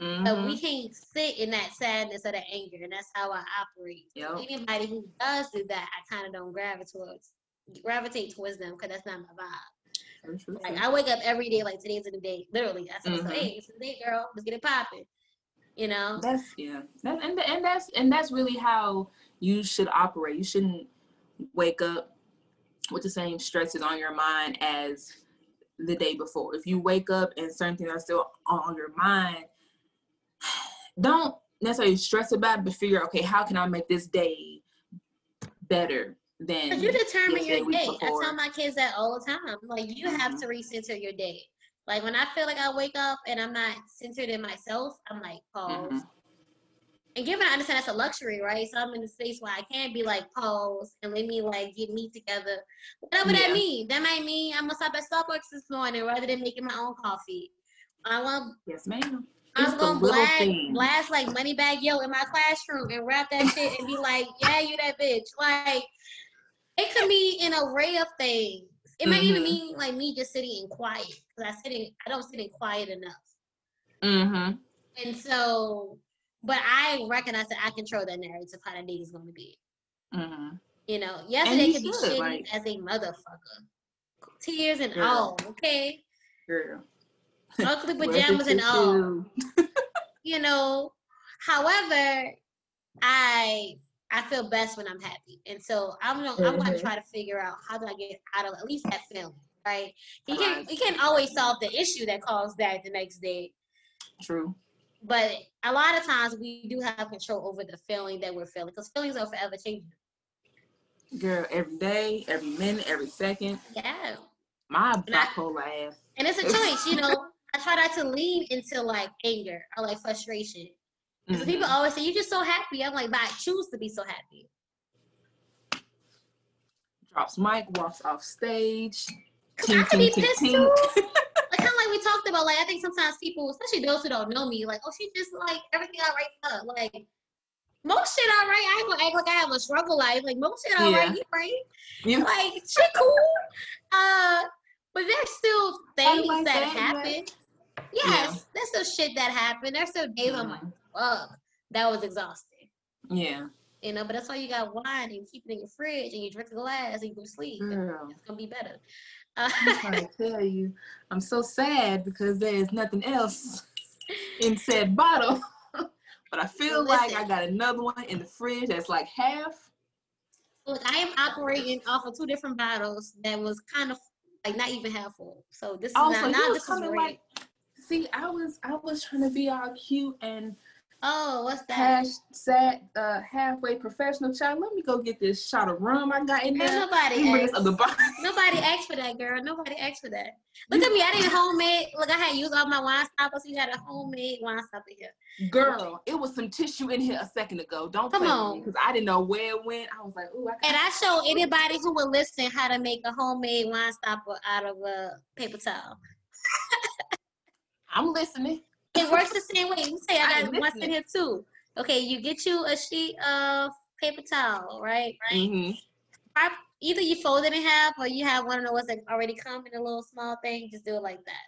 Mm-hmm. But we can't sit in that sadness or that anger, and that's how I operate. Yep. Anybody who does do that, I kind of don't gravitate towards gravitate towards them because that's not my vibe. Like I wake up every day like today's the day. Literally, I said, mm-hmm. "Hey, it's the day, girl. Let's get it popping." You know. That's yeah. That, and and that's and that's really how you should operate. You shouldn't wake up with the same stresses on your mind as the day before. If you wake up and certain things are still on your mind, don't necessarily stress about it, but figure, okay, how can I make this day better then you determine your day. I tell my kids that all the time. Like you mm-hmm. have to recenter your day. Like when I feel like I wake up and I'm not centered in myself, I'm like pause. Mm-hmm. And given I understand that's a luxury, right? So I'm in a space where I can't be like pause and let me like get me together. Whatever yeah. that means. That might mean I'm gonna stop at Starbucks this morning rather than making my own coffee. I want Yes, ma'am. I'm gonna blast, blast like Moneybagg Yo in my classroom and rap that shit and be like, yeah, you that bitch. Like it could be an array of things. It mm-hmm. might even mm-hmm. mean like me just sitting in quiet because I sit in, I don't sit in quiet enough. Mm-hmm. And so, but I recognize that I control that narrative how the day is going to be. Mm-hmm. You know, yesterday could be shitty like, as a motherfucker, tears and girl. all. Okay, girl, ugly pajamas and all. you know, however, I I feel best when I'm happy. And so I'm gonna mm-hmm. I'm gonna try to figure out how do I get out of at least that feeling, right? You can't you can't always solve the issue that caused that the next day. True. But a lot of times we do have control over the feeling that we're feeling because feelings are forever changing. Girl, every day, every minute, every second. Yeah. My bipolar ass. And it's a choice, you know. I try not to lean into like anger or like frustration. Mm-hmm. So people always say, You're just so happy. I'm like, but I choose to be so happy. Drops mic, walks off stage. Tink, I can be pissed too. like kind of like we talked about, like I think sometimes people, especially those who don't know me, like, oh, she just like everything all right her. Like most shit all right. I ain't gonna act like I have a struggle life. Like most shit all yeah. right, you right? Yeah. Like shit cool. Uh, but there's still things like that, that, happen. Yes, yeah. there's still shit that happened. There's still days mm-hmm. I'm like, fuck, that was exhausting. Yeah. You know, but that's why you got wine and keep it in your fridge and you drink a glass and you go to sleep. It's gonna be better. Uh, I'm trying to tell you, I'm so sad because there's nothing else in said bottle. but I feel like I got another one in the fridge that's like half. Look, I am operating off of two different bottles that was kind of like not even half full. So this is oh, not, so not this is like, see, I was I was trying to be all cute and Oh, what's that? Hash uh, halfway professional child. Let me go get this shot of rum I got in there. nobody asked. The nobody asked for that, girl. Nobody asked for that. Look at me. I didn't homemade. Look, I had used all my wine stoppers. You had a homemade wine stopper here. Girl, it was some tissue in here a second ago. Don't come on, because I didn't know where it went. I was like, ooh. I and I show anybody who will listen how to make a homemade wine stopper out of a paper towel. I'm listening. It works the same way. You say I got one in here too. Okay, you get you a sheet of paper towel, right? Right. Mm-hmm. Either you fold it in half or you have one of those that already come in a little small thing. Just do it like that.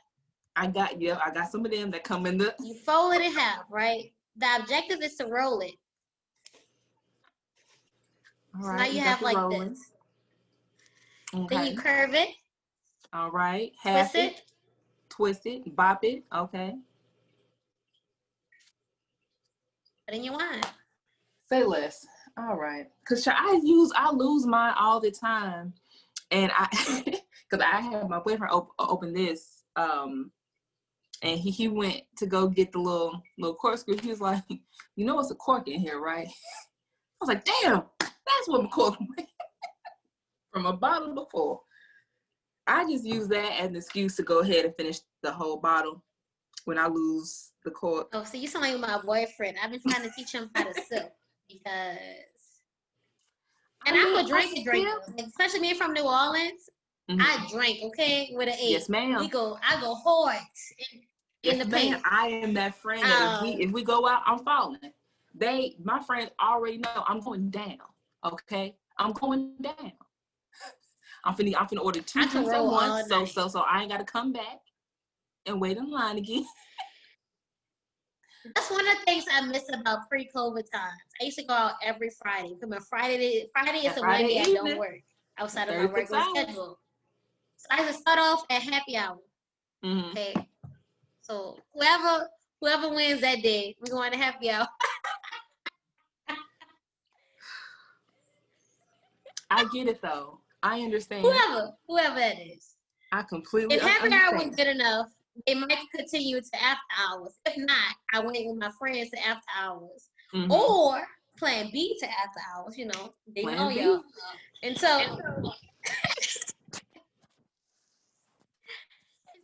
I got yeah, I got some of them that come in the. You fold it in half, right? The objective is to roll it. All so right, now you, you have like rolling. this. Okay. Then you curve it. All right. Half twist it, it. Twist it. Bop it. Okay. Put in your wine. Say less. All right. Cause I use I lose mine all the time. And I cause I had my boyfriend op- open this. Um and he, he went to go get the little little corkscrew. He was like, you know it's a cork in here, right? I was like, damn, that's what we cork from a bottle before. I just use that as an excuse to go ahead and finish the whole bottle when I lose the court. Oh, so you sound like my boyfriend. I've been trying to teach him how to sip because, and I am a drink a drink, especially me from New Orleans. Mm-hmm. I drink, okay, with an eight. Yes, ma'am. We go, I go hard in, yes, in the paint. I am that friend that um, if, we, if we go out, I'm falling. They, my friends already know I'm going down. Okay, I'm going down. I'm finna, I'm finna order two drinks at once, so so so I ain't gotta come back and wait in line again. That's one of the things I miss about pre-COVID times. I used to go out every Friday. Come on, Friday. Friday is the one day I don't work outside of my regular hours. schedule. So I just start off at happy hour. Mm-hmm. Okay. So whoever whoever wins that day, we're going to happy hour. I get it though. I understand. Whoever, whoever that is. I completely. If happy hour was good enough, they might continue to after hours. If not, I went with my friends to after hours. Mm-hmm. Or plan B to after hours, you know. They plan know y'all. And so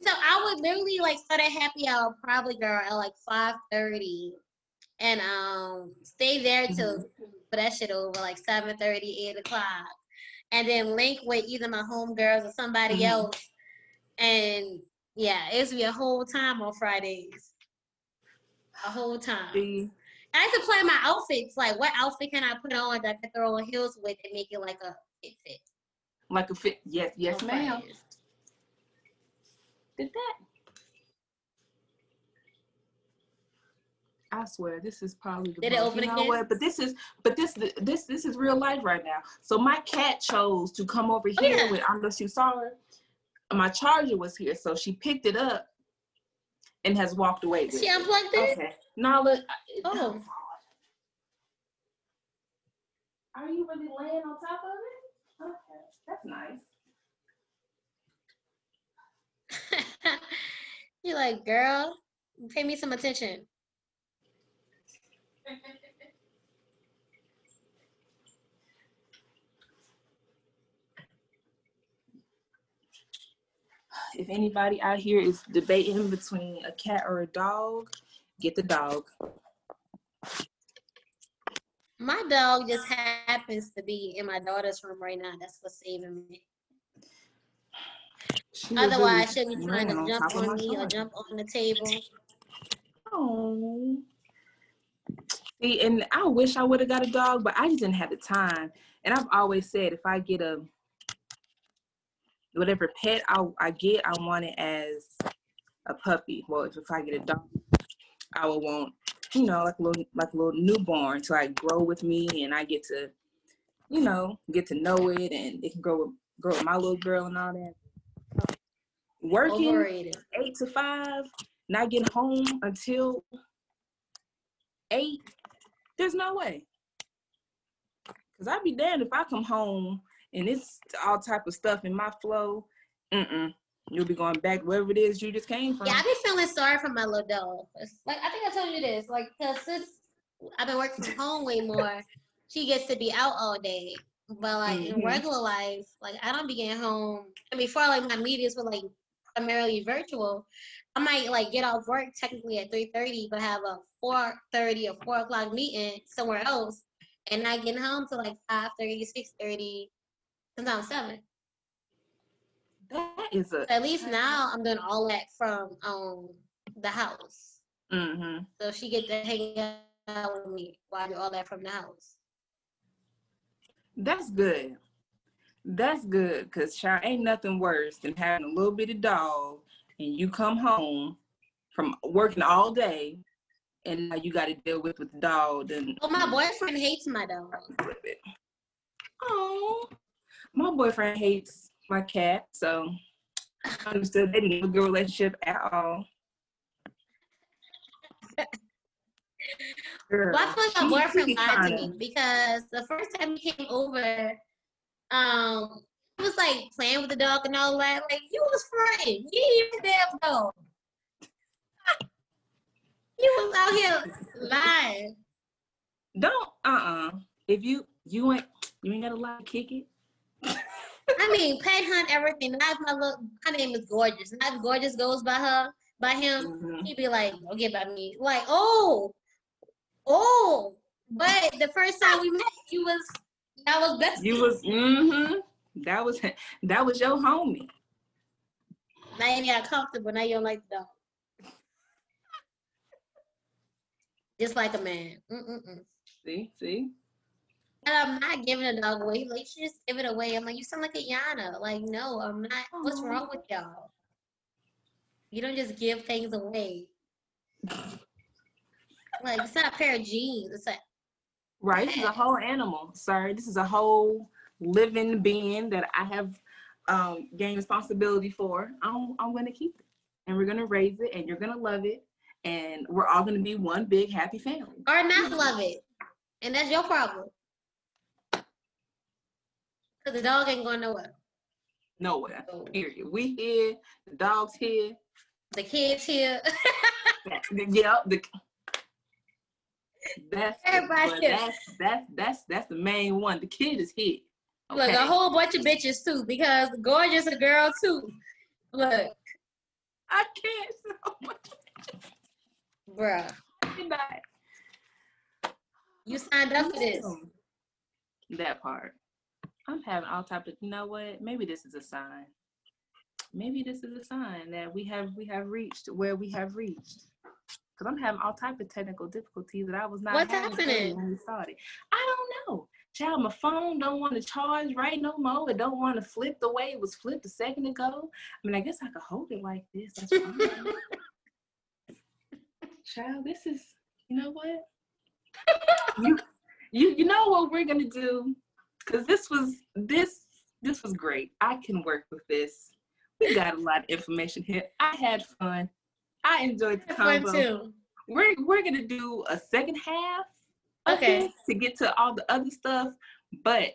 So I would literally like start a happy hour, probably girl at like five thirty, and um stay there till mm-hmm. for that shit over like 7 30, 8 o'clock, and then link with either my homegirls or somebody mm-hmm. else, and yeah, it's be a whole time on Fridays. A whole time. See? I had to plan my outfits. Like, what outfit can I put on that I can throw on heels with and make it like a fit fit? Like a fit? Yes, yes, on ma'am. Fridays. Did that? I swear, this is probably the Did it open you know what? But this is, but this, this, this is real life right now. So my cat chose to come over oh, here yeah. with. Unless you saw her, my charger was here, so she picked it up and has walked away. With she it. unplugged it. Okay. Now look. Oh. oh. Are you really laying on top of it? Okay, that's nice. You're like, girl, pay me some attention. If anybody out here is debating between a cat or a dog, get the dog. My dog just happens to be in my daughter's room right now. That's what's saving me. She Otherwise, she'll be trying to jump on me or jump on the table. Oh. See, and I wish I would have got a dog, but I just didn't have the time. And I've always said if I get a whatever pet I, I get, I want it as a puppy. Well, if, if I get a dog, I would want, you know, like a little like a little newborn to like grow with me and I get to, you know, get to know it and it can grow with grow with my little girl and all that. Working Overrated. eight to five, not getting home until eight, there's no way. Cause I'd be damned if I come home and it's all type of stuff in my flow. Mm-mm. You'll be going back wherever it is you just came from. Yeah, I be feeling sorry for my little dog. Like I think I told you this. Like, cause since I've been working from home way more, she gets to be out all day. But like mm-hmm. in regular life, like I don't be getting home. I mean, before like my meetings were like primarily virtual, I might like get off work technically at three thirty, but have a four thirty or four o'clock meeting somewhere else, and not getting home till like 5:30, 6:30, sometimes seven. That is a. At least now I'm doing all that from um the house. Mm-hmm. So she get to hang out with me while I do all that from the house. That's good. That's good, cause child ain't nothing worse than having a little bitty dog and you come home from working all day and now you got to deal with with the dog. And well, my boyfriend hates my dog. Oh, my boyfriend hates my cat, so I understood they didn't have a good relationship at all. Girl, well, I feel like my boyfriend lied to me because the first time he came over, um, he was like playing with the dog and all that. Like you was fronting. You even damn dog. you was out here lying. Don't uh uh-uh. uh. If you you ain't you ain't gotta lie, kick it. I mean, pet hunt everything. Not my look. Her name is gorgeous. Not gorgeous goes by her by him. Mm-hmm. He'd be like, "Don't get by me." Like, oh, oh. But the first time we met, you was that was best. You was mm-hmm. That was that was your homie. Now you got comfortable. Now you don't like the dog. Just like a man. Mm-mm-mm. See, see. And I'm not giving a dog away. Like, you just give it away. I'm like, you sound like a Yana. Like, no, I'm not. Aww. What's wrong with y'all? You don't just give things away. like, it's not a pair of jeans. It's like. Right. This is a whole animal, sir. This is a whole living being that I have um, gained responsibility for, I'm, I'm going to keep it. And we're going to raise it and you're going to love it. And we're all going to be one big happy family. Or not love it. And that's your problem. Because the dog ain't going nowhere. Nowhere. Period. We here. The dog's here. The kids here. yeah. The, that's, Everybody that's that's that's that's the main one. The kid is here. Okay. Look, a whole bunch of bitches too, because gorgeous a girl too. Look. I can't so much. Bruh. You signed up for this. That part. I'm having all type of you know what? Maybe this is a sign. Maybe this is a sign that we have we have reached where we have reached. Cause I'm having all type of technical difficulties that I was not. What's happening when we started? I don't know child, my phone don't want to charge right no more. It don't want to flip the way it was flipped a second ago. I mean, I guess I could hold it like this. That's fine. child, this is, you know what? you, you, you know what we're gonna do? Cause this was this this was great. I can work with this. We got a lot of information here. I had fun. I enjoyed the combo. We're we're gonna do a second half okay to get to all the other stuff. But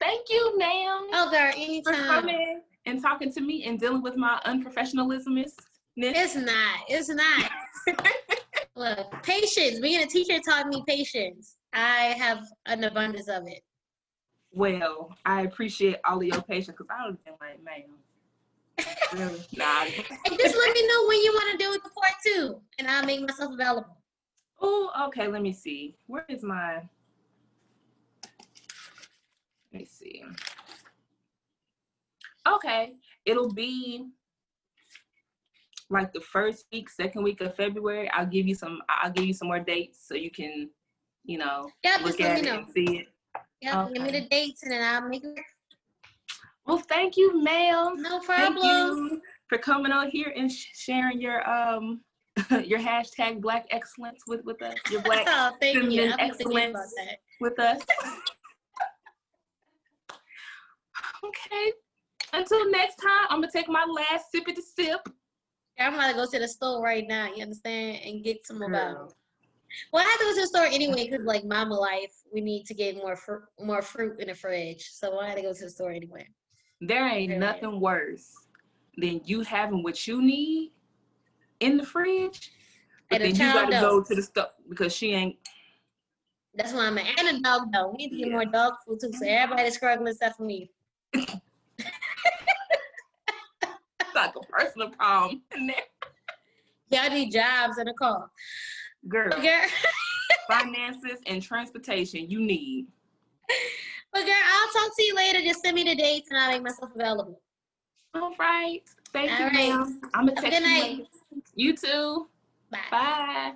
thank you, ma'am. Oh, girl, anytime. For coming and talking to me and dealing with my unprofessionalism. It's not. It's not. Look, patience. Being a teacher taught me patience. I have an abundance of it. Well, I appreciate all of your patience because I would have been like, ma'am. Nah. And just let me know when you want to do it before two, and I'll make myself available. Oh, okay. Let me see. Where is my? Let me see. Okay, it'll be like the first week, second week of February. I'll give you some. I'll give you some more dates so you can, you know, yeah, look at it know. and see it. Yeah, okay. give me the dates and then I'll make it. Well, thank you, Mel. No problem. Thank you for coming on here and sh- sharing your um your hashtag Black Excellence with with us. Your Black oh, thank you. Excellence with us. okay. Until next time, I'm gonna take my last sip of the sip. I'm gonna go to the store right now. You understand? And get some more bottles. Well, I have to go to the store anyway because, like, mama life, we need to get more fr- more fruit in the fridge. So I had to go to the store anyway. There ain't nothing worse than you having what you need in the fridge, but and then you gotta go to the store because she ain't. That's why I'm an And a dog though. We need to get yeah. more dog food too. So everybody's struggling except for me. it's like a personal problem in there. Y'all need jobs and a car. Girl. Girl. finances and transportation you need. But girl, I'll talk to you later. Just send me the dates and I'll make myself available. All right. Thank All you, right. ma'am. I'm gonna text you. Night. You too. Bye. Bye.